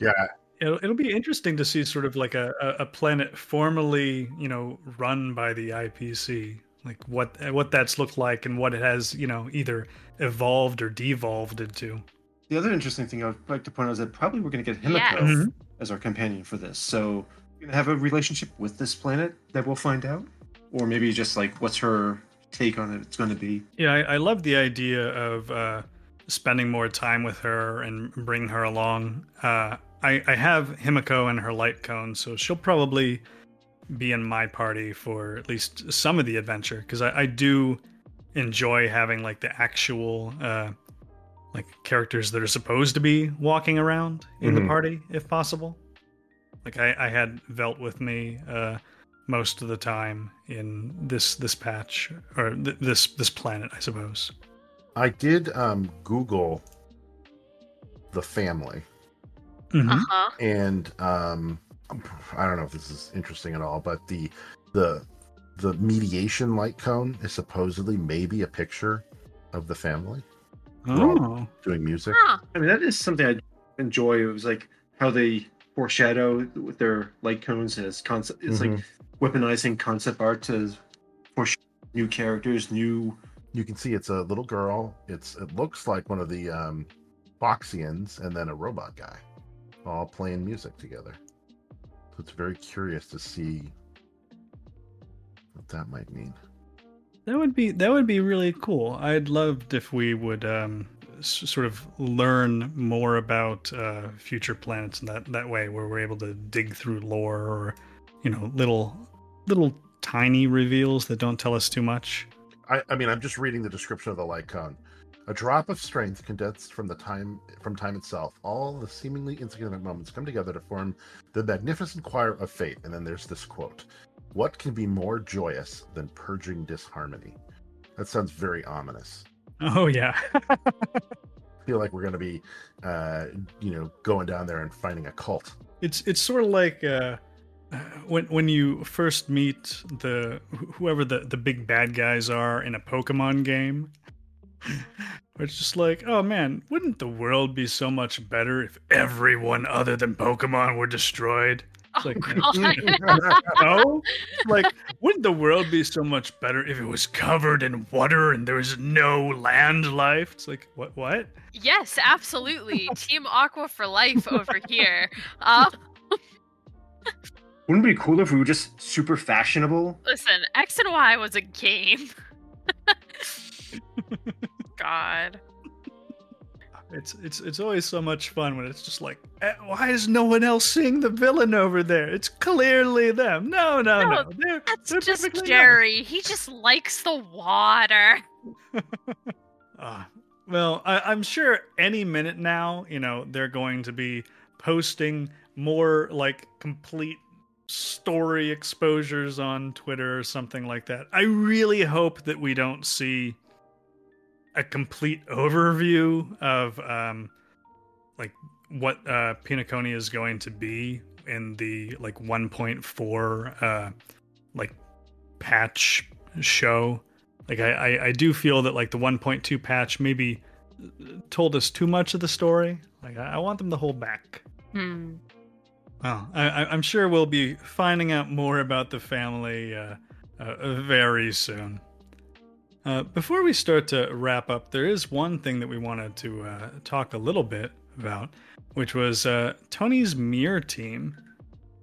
Yeah, It'll, it'll be interesting to see sort of like a, a, a planet formally, you know, run by the IPC, like what what that's looked like and what it has, you know, either evolved or devolved into. The other interesting thing I'd like to point out is that probably we're going to get Himeko Yes. Mhm. as our companion for this. So we're going to have a relationship with this planet that we'll find out, or maybe just like what's her take on it? It's going to be. Yeah, I, I love the idea of uh, spending more time with her and bringing her along. Uh, I, I have Himeko and her light cone, so she'll probably be in my party for at least some of the adventure because I, I do enjoy having like the actual uh, like characters that are supposed to be walking around in the Mhm. party if possible. Like I, I had Velt with me uh, most of the time in this this patch or th- this this planet, I suppose. I did um, Google the family, Mhm. Uh huh. and um, I don't know if this is interesting at all, but the the the mediation light cone is supposedly maybe a picture of the family Oh, doing music. Huh. I mean, that is something I enjoy. It was like how they foreshadow with their light cones as concept. It's like weaponizing concept art to foreshadow new characters, new. You can see it's a little girl. It's it looks like one of the um, Foxians, and then a robot guy, all playing music together. So it's very curious to see what that might mean. that would be that would be really cool. I'd loved if we would um, s- sort of learn more about uh, future planets in that that way, where we're able to dig through lore or you know little little tiny reveals that don't tell us too much. I, I mean, I'm just reading the description of the cone. A drop of strength condensed from the time from time itself. All the seemingly insignificant moments come together to form the magnificent choir of fate. And then there's this quote: "What can be more joyous than purging disharmony?" That sounds very ominous. Oh yeah. [laughs] Feel like we're going to be, uh, you know, going down there and finding a cult. It's it's sort of like uh, uh, when when you first meet the whoever the the big bad guys are in a Pokemon game. It's just like, oh man, wouldn't the world be so much better if everyone other than Pokemon were destroyed? Oh, Like- God. [laughs] No, like, wouldn't the world be so much better if it was covered in water and there was no land life? It's like, what? What? yes, absolutely. Team Aqua for life over here. Uh, [laughs] Wouldn't it be cooler if we were just super fashionable? listen, X and Y was a game. [laughs] God. It's it's it's always so much fun when it's just like, eh, why is no one else seeing the villain over there? It's clearly them. No, no, no. No, They're, That's they're just. Jerry. He just likes the water. [laughs] Ah, well, I, I'm sure any minute now, you know, they're going to be posting more like complete story exposures on Twitter or something like that. I really hope that we don't see a complete overview of um like what uh Penacony is going to be in the like 1.4 uh like patch show. Like I, I i do feel that like the 1.2 patch maybe told us too much of the story. Like i, I want them to hold back. Hmm. well I, I- i'm sure we'll be finding out more about the family uh, uh, very soon uh, before we start to wrap up there is one thing that we wanted to uh, talk a little bit about which was uh, tony's mirror team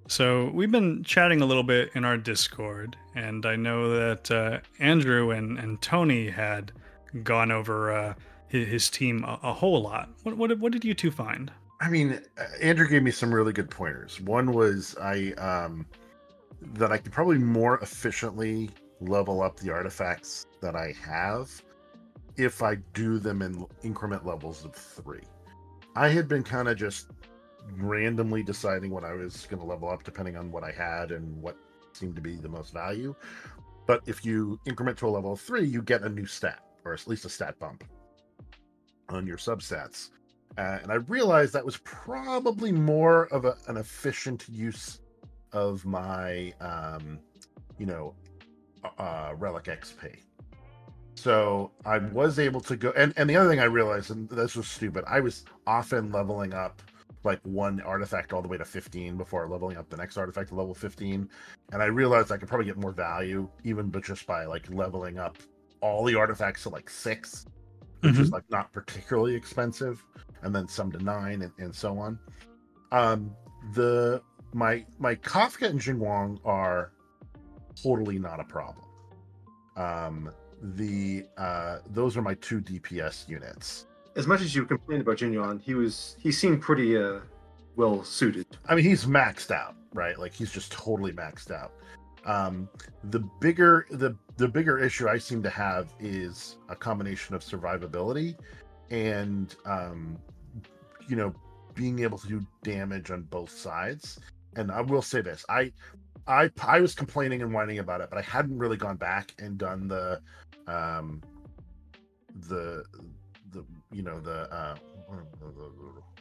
so we've been chatting a little bit in our Discord, and I know that uh, Andrew and, and Tony had gone over uh, his, his team a, a whole lot. What, what what did you two find? I mean, Andrew gave me some really good pointers. One was I um that I could probably more efficiently level up the artifacts that I have if I do them in increment levels of three. I had been kind of just randomly deciding what I was going to level up depending on what I had and what seemed to be the most value. But if you increment to a level of three, you get a new stat, or at least a stat bump on your substats. Uh, and I realized that was probably more of a, an efficient use of my, um, you know, uh, relic XP. So I was able to go, and, and the other thing I realized, and this was stupid, I was often leveling up like one artifact all the way to 15 before leveling up the next artifact to level 15. And I realized I could probably get more value even but just by like leveling up all the artifacts to like six, which is like not particularly expensive, and then some to nine and, and so on. Um, the my my Kafka and Jing Yuan are totally not a problem. Um, the uh, those are my two DPS units. As much as you complained about Jing Yuan, he was he seemed pretty uh well suited. I mean, he's maxed out, right? Like he's just totally maxed out. Um, the bigger the the bigger issue I seem to have is a combination of survivability and um, you know being able to do damage on both sides. And I will say this: I I I was complaining and whining about it, but I hadn't really gone back and done the um the the you know the uh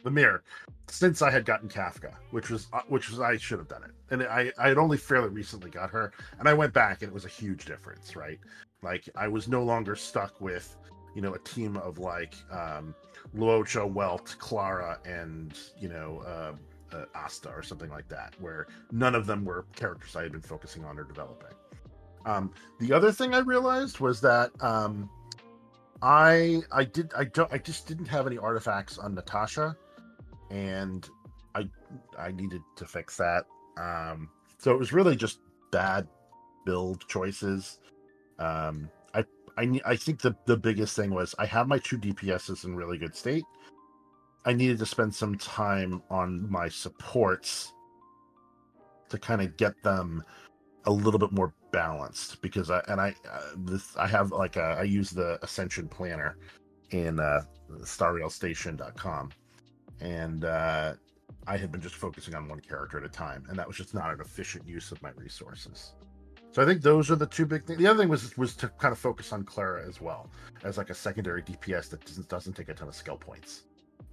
the mirror since I had gotten Kafka, which was uh, which was I should have done it, and I I had only fairly recently got her, and I went back and it was a huge difference, right? Like I was no longer stuck with you know a team of like um Luocha, Welt, Clara, and you know uh, uh, Asta or something like that, where none of them were characters I had been focusing on or developing. Um, the other thing I realized was that um, I I did I don't I just didn't have any artifacts on Natasha, and I I needed to fix that. Um, so it was really just bad build choices. Um, I I I think the the biggest thing was I have my two DPSs in really good state. I needed to spend some time on my supports to kind of get them a little bit more balanced because I and I uh, this I have like a, I use the Ascension Planner in uh, StarRailStation.com, and uh, I had been just focusing on one character at a time, and that was just not an efficient use of my resources. So I think those are the two big things. The other thing was was to kind of focus on Clara as well as like a secondary DPS that doesn't, doesn't take a ton of skill points.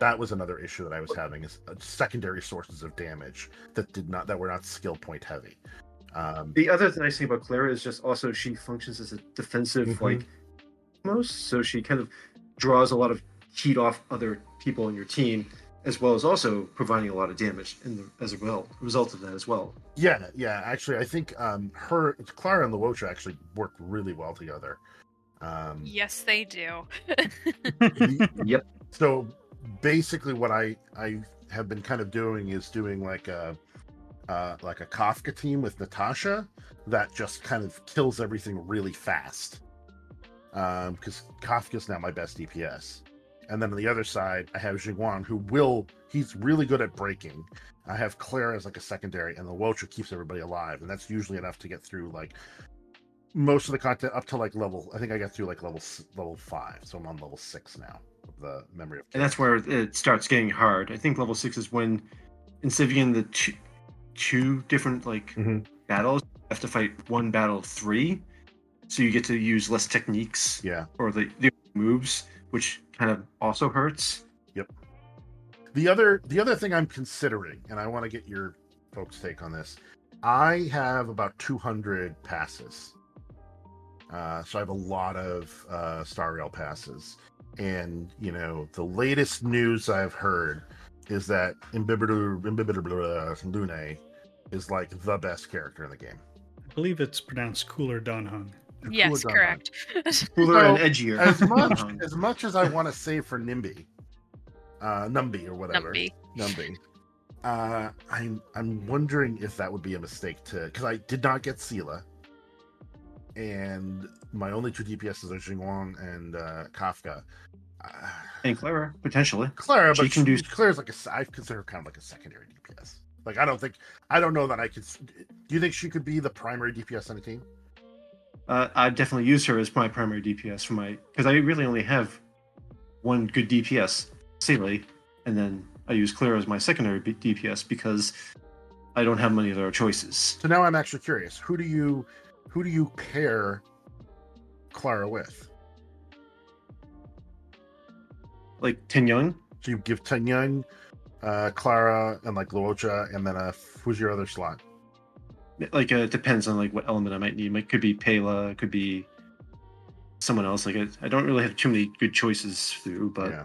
That was another issue that I was having is uh, secondary sources of damage that did not that were not skill point heavy. Um, The other nice thing about Clara is just also she functions as a defensive Mhm. like most, so she kind of draws a lot of heat off other people in your team, as well as also providing a lot of damage in the, as a result, result of that as well. Yeah, yeah. Actually, I think um, her Clara and Luocha actually work really well together. Um, Yes, they do. [laughs] Yep. so basically, what I I have been kind of doing is doing like a uh, like a Kafka team with Natasha that just kind of kills everything really fast. Because Kafka's now my best DPS, and then on the other side, I have Jing Yuan, who will he's really good at breaking. I have Clara as like a secondary, and the Welcher keeps everybody alive, and that's usually enough to get through like most of the content up to like level. I think I got through like level level five, so I'm on level six now of the memory of. And that's where it starts getting hard. I think level six is when instead of getting the two, two different like Mhm. battles, you have to fight one battle three. So you get to use less techniques Yeah. or the, the moves, which kind of also hurts. Yep. The other the other thing I'm considering, and I want to get your folks' take on this. I have about 200 passes, uh, so I have a lot of uh, Star Rail passes, and you know the latest news I've heard is that Imbibitor Lune is like the best character in the game. I believe it's pronounced Cooler Dunhung. yes, Cool correct. Cooler and edgier. As much as much as I want to save for Nimby, uh, Numby or whatever. Numby. Numby. Uh, I'm I'm wondering if that would be a mistake to because I did not get Seele, and my only two DPSs are Jing Yuan and uh, Kafka. Uh, and Clara, potentially. Clara, She but can do- Clara's like a I consider her kind of like a secondary DPS. Like I don't think I don't know that I could. Do you think she could be the primary DPS on a team? Uh, I definitely use her as my primary DPS for my because I really only have one good DPS, Seele, and then I use Clara as my secondary B- DPS because I don't have many other choices. So now I'm actually curious. Who do you who do you pair Clara with? Like Tingyun, So you give Tingyun, uh, Clara, and like Luocha, and then uh, who's your other slot? like uh, it depends on like what element I might need. It could be Pela, it could be someone else. Like I, I don't really have too many good choices through, but yeah.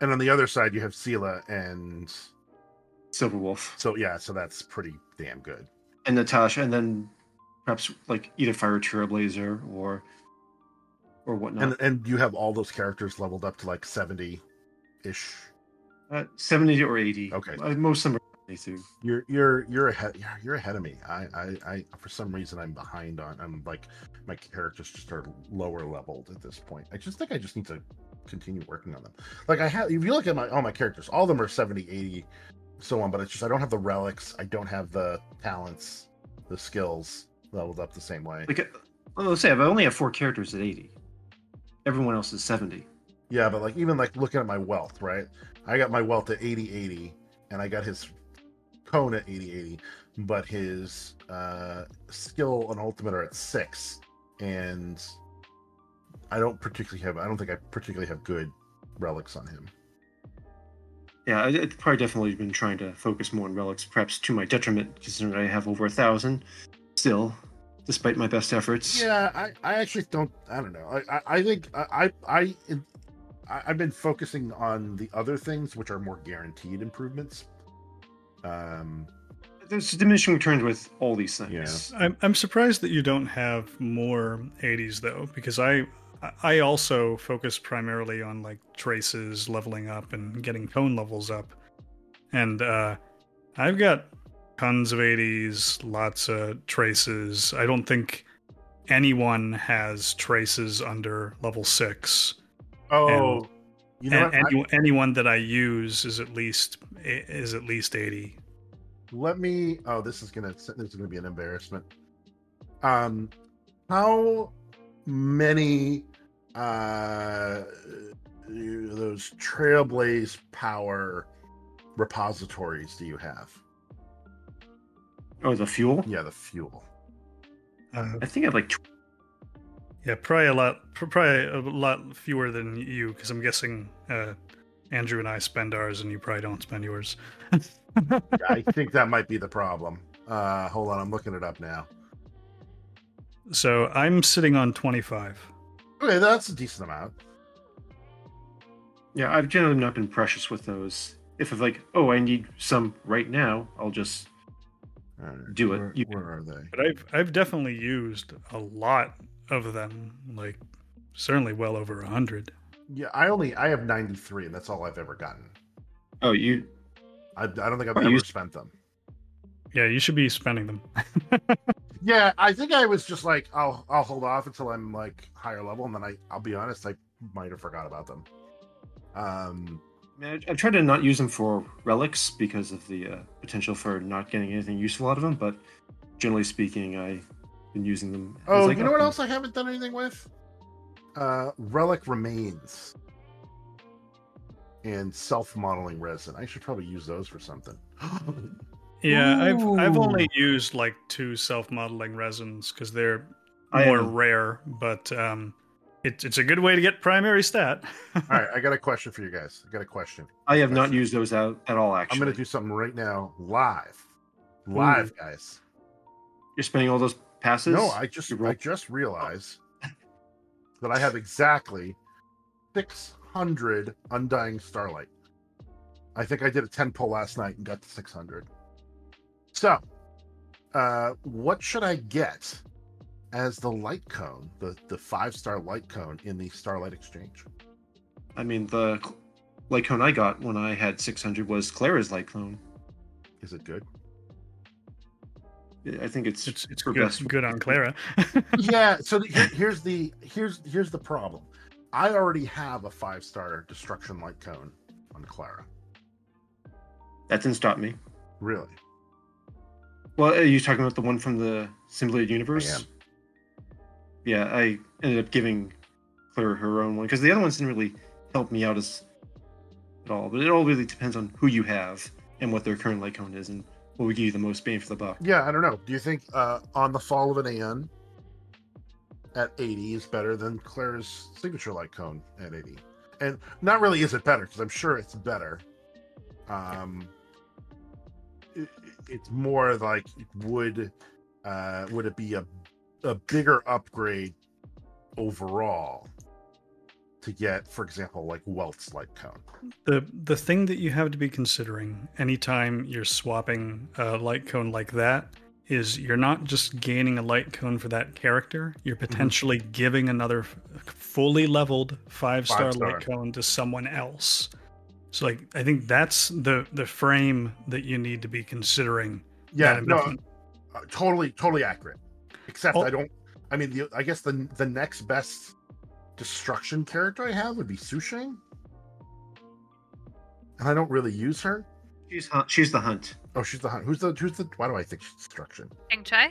And on the other side, you have Seele, and Silver Wolf so yeah, so that's pretty damn good. and Natasha, and then perhaps like either Fire Trailblazer or or whatnot. And and you have all those characters leveled up to like seventy ish. Uh, 70 or 80. Okay. Uh, most of them are 82. You're you're you're ahead. You're, you're ahead of me. I, I I for some reason I'm behind on. I'm like my characters just are lower leveled at this point. I just think I just need to continue working on them. Like I have. If you look at my all my characters, all of them are 70, 80, so on. But it's just I don't have the relics. I don't have the talents, the skills leveled up the same way. Like, uh, well, let's say I only have four characters at 80. Everyone else is 70. Yeah, but like even like looking at my Welt, right? I got my Welt at 80 80 and I got his cone at 80 80. but his uh, skill and ultimate are at six, and I don't particularly have. I don't think I particularly have good relics on him. Yeah, I- I've probably definitely been trying to focus more on relics, perhaps to my detriment, considering I have over a thousand still, despite my best efforts. Yeah, I, I actually don't. I don't know. I, I, I think I, I, I, I- I've been focusing on the other things, which are more guaranteed improvements. Um, There's diminishing returns with all these things. Yeah. I'm I'm surprised that you don't have more 80s though, because I I also focus primarily on like traces, leveling up, and getting cone levels up, and uh, I've got tons of 80s, lots of traces. I don't think anyone has traces under level six. oh, you know and any, anyone that I use is at least is at least 80. let me. Oh, this is gonna. This is gonna be an embarrassment. Um, how many uh those Trailblaze Power repositories do you have? Oh, the fuel? Yeah, the fuel. Uh, I think I have like tw- Yeah, probably a lot, probably a lot fewer than you, because I'm guessing uh, Andrew and I spend ours, and you probably don't spend yours. [laughs] I think that might be the problem. Uh, hold on, I'm looking it up now. so I'm sitting on 25. Okay, that's a decent amount. Yeah, I've generally not been precious with those. If I'm like, oh, I need some right now, I'll just All right, Do it. Where, You- where are they? But I've I've definitely used a lot of them, like certainly well over a hundred. Yeah, I only I have 93, and that's all I've ever gotten. Oh, you I, I don't think I've Oh, ever you- spent them. Yeah, you should be spending them. [laughs] Yeah, I think I was just like, I'll I'll hold off until I'm like higher level, and then I I'll be honest, I might have forgot about them. Um, Man, I- I've tried to not use them for relics because of the uh, potential for not getting anything useful out of them. But generally speaking, I've been using them. oh, you know what them. else I haven't done anything with? Uh, relic remains and self-modeling resin. I should probably use those for something. [gasps] Yeah, I've I've only used like two self-modeling resins because they're I more am- rare, but um, it's it's a good way to get primary stat. [laughs] all right, I got a question for you guys. I got a question. I have not used those out at all. Actually, I'm going to do something right now, live, live, guys. You're spending all those passes. No, I just I just realized [laughs] that I have exactly 600 Undying Starlight. I think I did a 10 pull last night and got to 600. So, uh, what should I get as the light cone, the the five star light cone in the Starlight Exchange? I mean the light cone I got when I had 600 was Clara's light cone. Is it good? I think it's It's it's her good, best- good on Clara. [laughs] yeah. So the, here- here's the here's here's the problem. I already have a five star destruction light cone on Clara. That didn't stop me. Really? Well, are you talking about the one from the simulated universe? Yeah, I ended up giving Clara her own one because the other ones didn't really help me out as at all. But it all really depends on who you have and what their current light cone is and what would give you the most bang for the buck. Yeah, I don't know. Do you think uh, on the fall of an Aeon at 80 is better than Clara's signature light cone at 80? And not really is it better because I'm sure it's better. Um, it, it's more like would uh, would it be a a bigger upgrade overall to get, for example, like Welt's light cone? the the thing that you have to be considering anytime you're swapping a light cone like that is you're not just gaining a light cone for that character you're potentially giving another fully leveled five star. light cone to someone else. So like i think that's the the frame that you need to be considering Yeah, no, uh, totally totally accurate except Oh. i don't i mean the, i guess the the next best destruction character i have would be sushang and i don't really use her She's hunt, she's the hunt. oh she's the hunt who's the who's the why do i think she's destruction Qingque?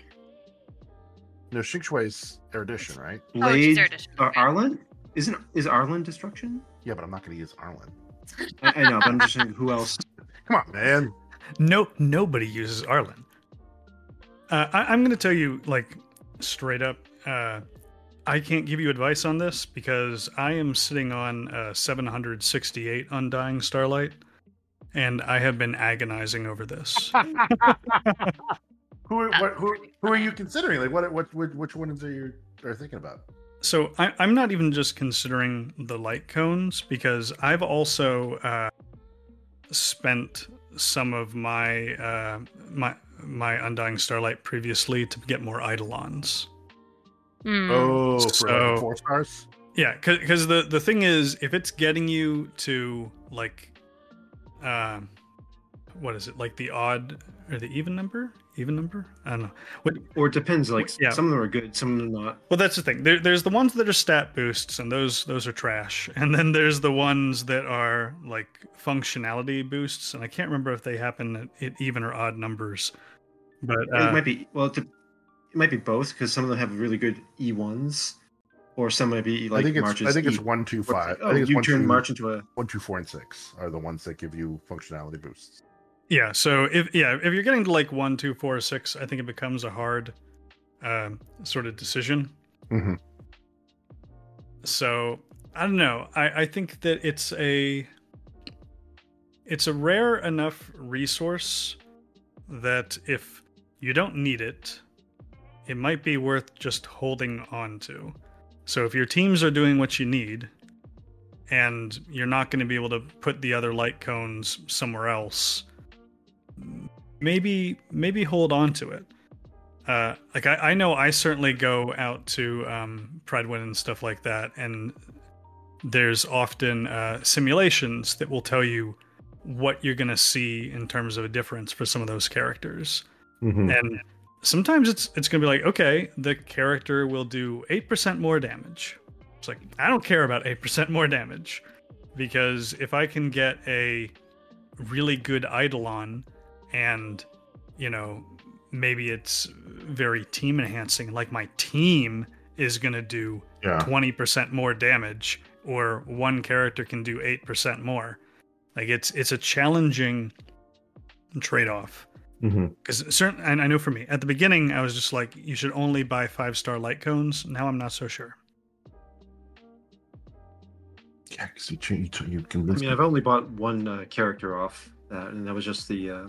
no Shui's erudition right Oh, she's Erudition, or okay. Arlan? Isn't is Arlan destruction? yeah but i'm not going to use arlan I, I know, but I'm just saying who else. [laughs] come on man no nobody uses arlan Uh, I, I'm going to tell you, like, straight up, uh, I can't give you advice on this because I am sitting on uh, 768 Undying Starlight, and I have been agonizing over this. [laughs] Who, what, who, who are you considering? Like, what, what, which, which ones are you are thinking about? So I, I'm not even just considering the light cones because I've also uh, spent some of my uh, my my Undying Starlight previously to get more Eidolons. Hmm. Oh, for So- like, four stars. Yeah, because the the thing is, if it's getting you to like, uh, what is it like the odd or the even number? Even number? I don't know. What, Or it depends. Like Yeah. some of them are good, some of them not. Well, that's the thing. There, there's the ones that are stat boosts, and those those are trash. [laughs] And then there's the ones that are like functionality boosts, and I can't remember if they happen at, at even or odd numbers. But it uh, might be well. It, might be both because some of them have really good E ones, or some might be like I think it's marches. I think it's E- one two it's five. I oh, think it's you one turn two, March into a one two four and six are the ones that give you functionality boosts. yeah, so if yeah, if you're getting to like one, two, four, six, I think it becomes a hard um, sort of decision. Mhm. So I don't know. I, I think that it's a it's a rare enough resource that if you don't need it, it might be worth just holding on to. So if your teams are doing what you need and you're not going to be able to put the other light cones somewhere else, maybe maybe hold on to it. Uh, like I, I know I certainly go out to um, Prydwen and stuff like that, and there's often uh, simulations that will tell you what you're going to see in terms of a difference for some of those characters. Mhm. And sometimes it's it's going to be like, okay, the character will do eight percent more damage. It's like I don't care about eight percent more damage because if I can get a really good Eidolon and you know maybe it's very team enhancing, like my team is going to do Yeah. 20% more damage or one character can do 8% more like it's it's a challenging trade-off Mhm. because certain and i know for me at the beginning i was just like you should only buy five star light cones now i'm not so sure Yeah, because you, ch- you, you can. I mean, I've only bought one uh, character off that, and that was just the uh,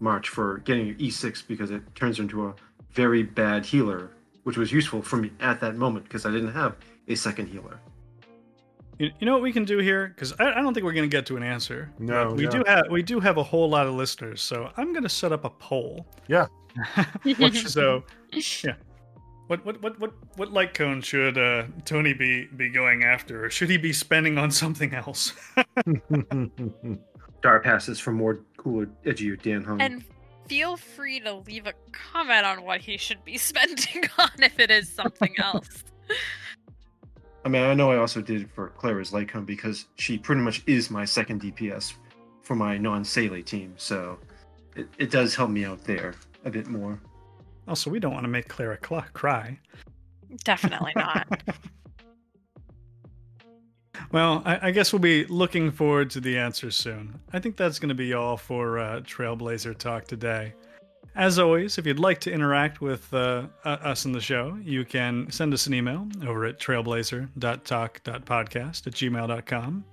March for getting your E6 because it turns into a very bad healer, which was useful for me at that moment because I didn't have a second healer. You, you know what we can do here because I, I don't think we're going to get to an answer No, we no. do have we do have a whole lot of listeners so i'm going to set up a poll Yeah. [laughs] so yeah what what what what what light cone should uh, Tony be be going after, or should he be spending on something else? [laughs] Dar passes for more cooler, edgier Dan Heng. And feel free to leave a comment on what he should be [laughs] spending on if it is something else. I mean, I know I also did it for Clara's light cone because she pretty much is my second DPS for my non-Seele team, so it, it does help me out there a bit more. also, we don't want to make Clara cl- cry. Definitely [laughs] not. Well, I, I guess we'll be looking forward to the answers soon. I think that's going to be all for uh, Trailblazer Talk today. As always, if you'd like to interact with uh, uh, us in the show, you can send us an email over at trailblazer.talk.podcast at gmail.com.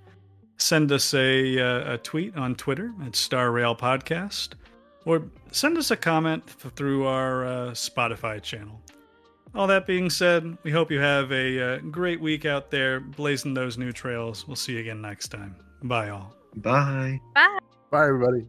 Send us a, uh, a tweet on Twitter at Star Rail Podcast, or send us a comment f- through our uh, Spotify channel. All that being said, we hope you have a uh, great week out there blazing those new trails. We'll see you again next time. Bye, all. Bye. Bye. Bye, everybody.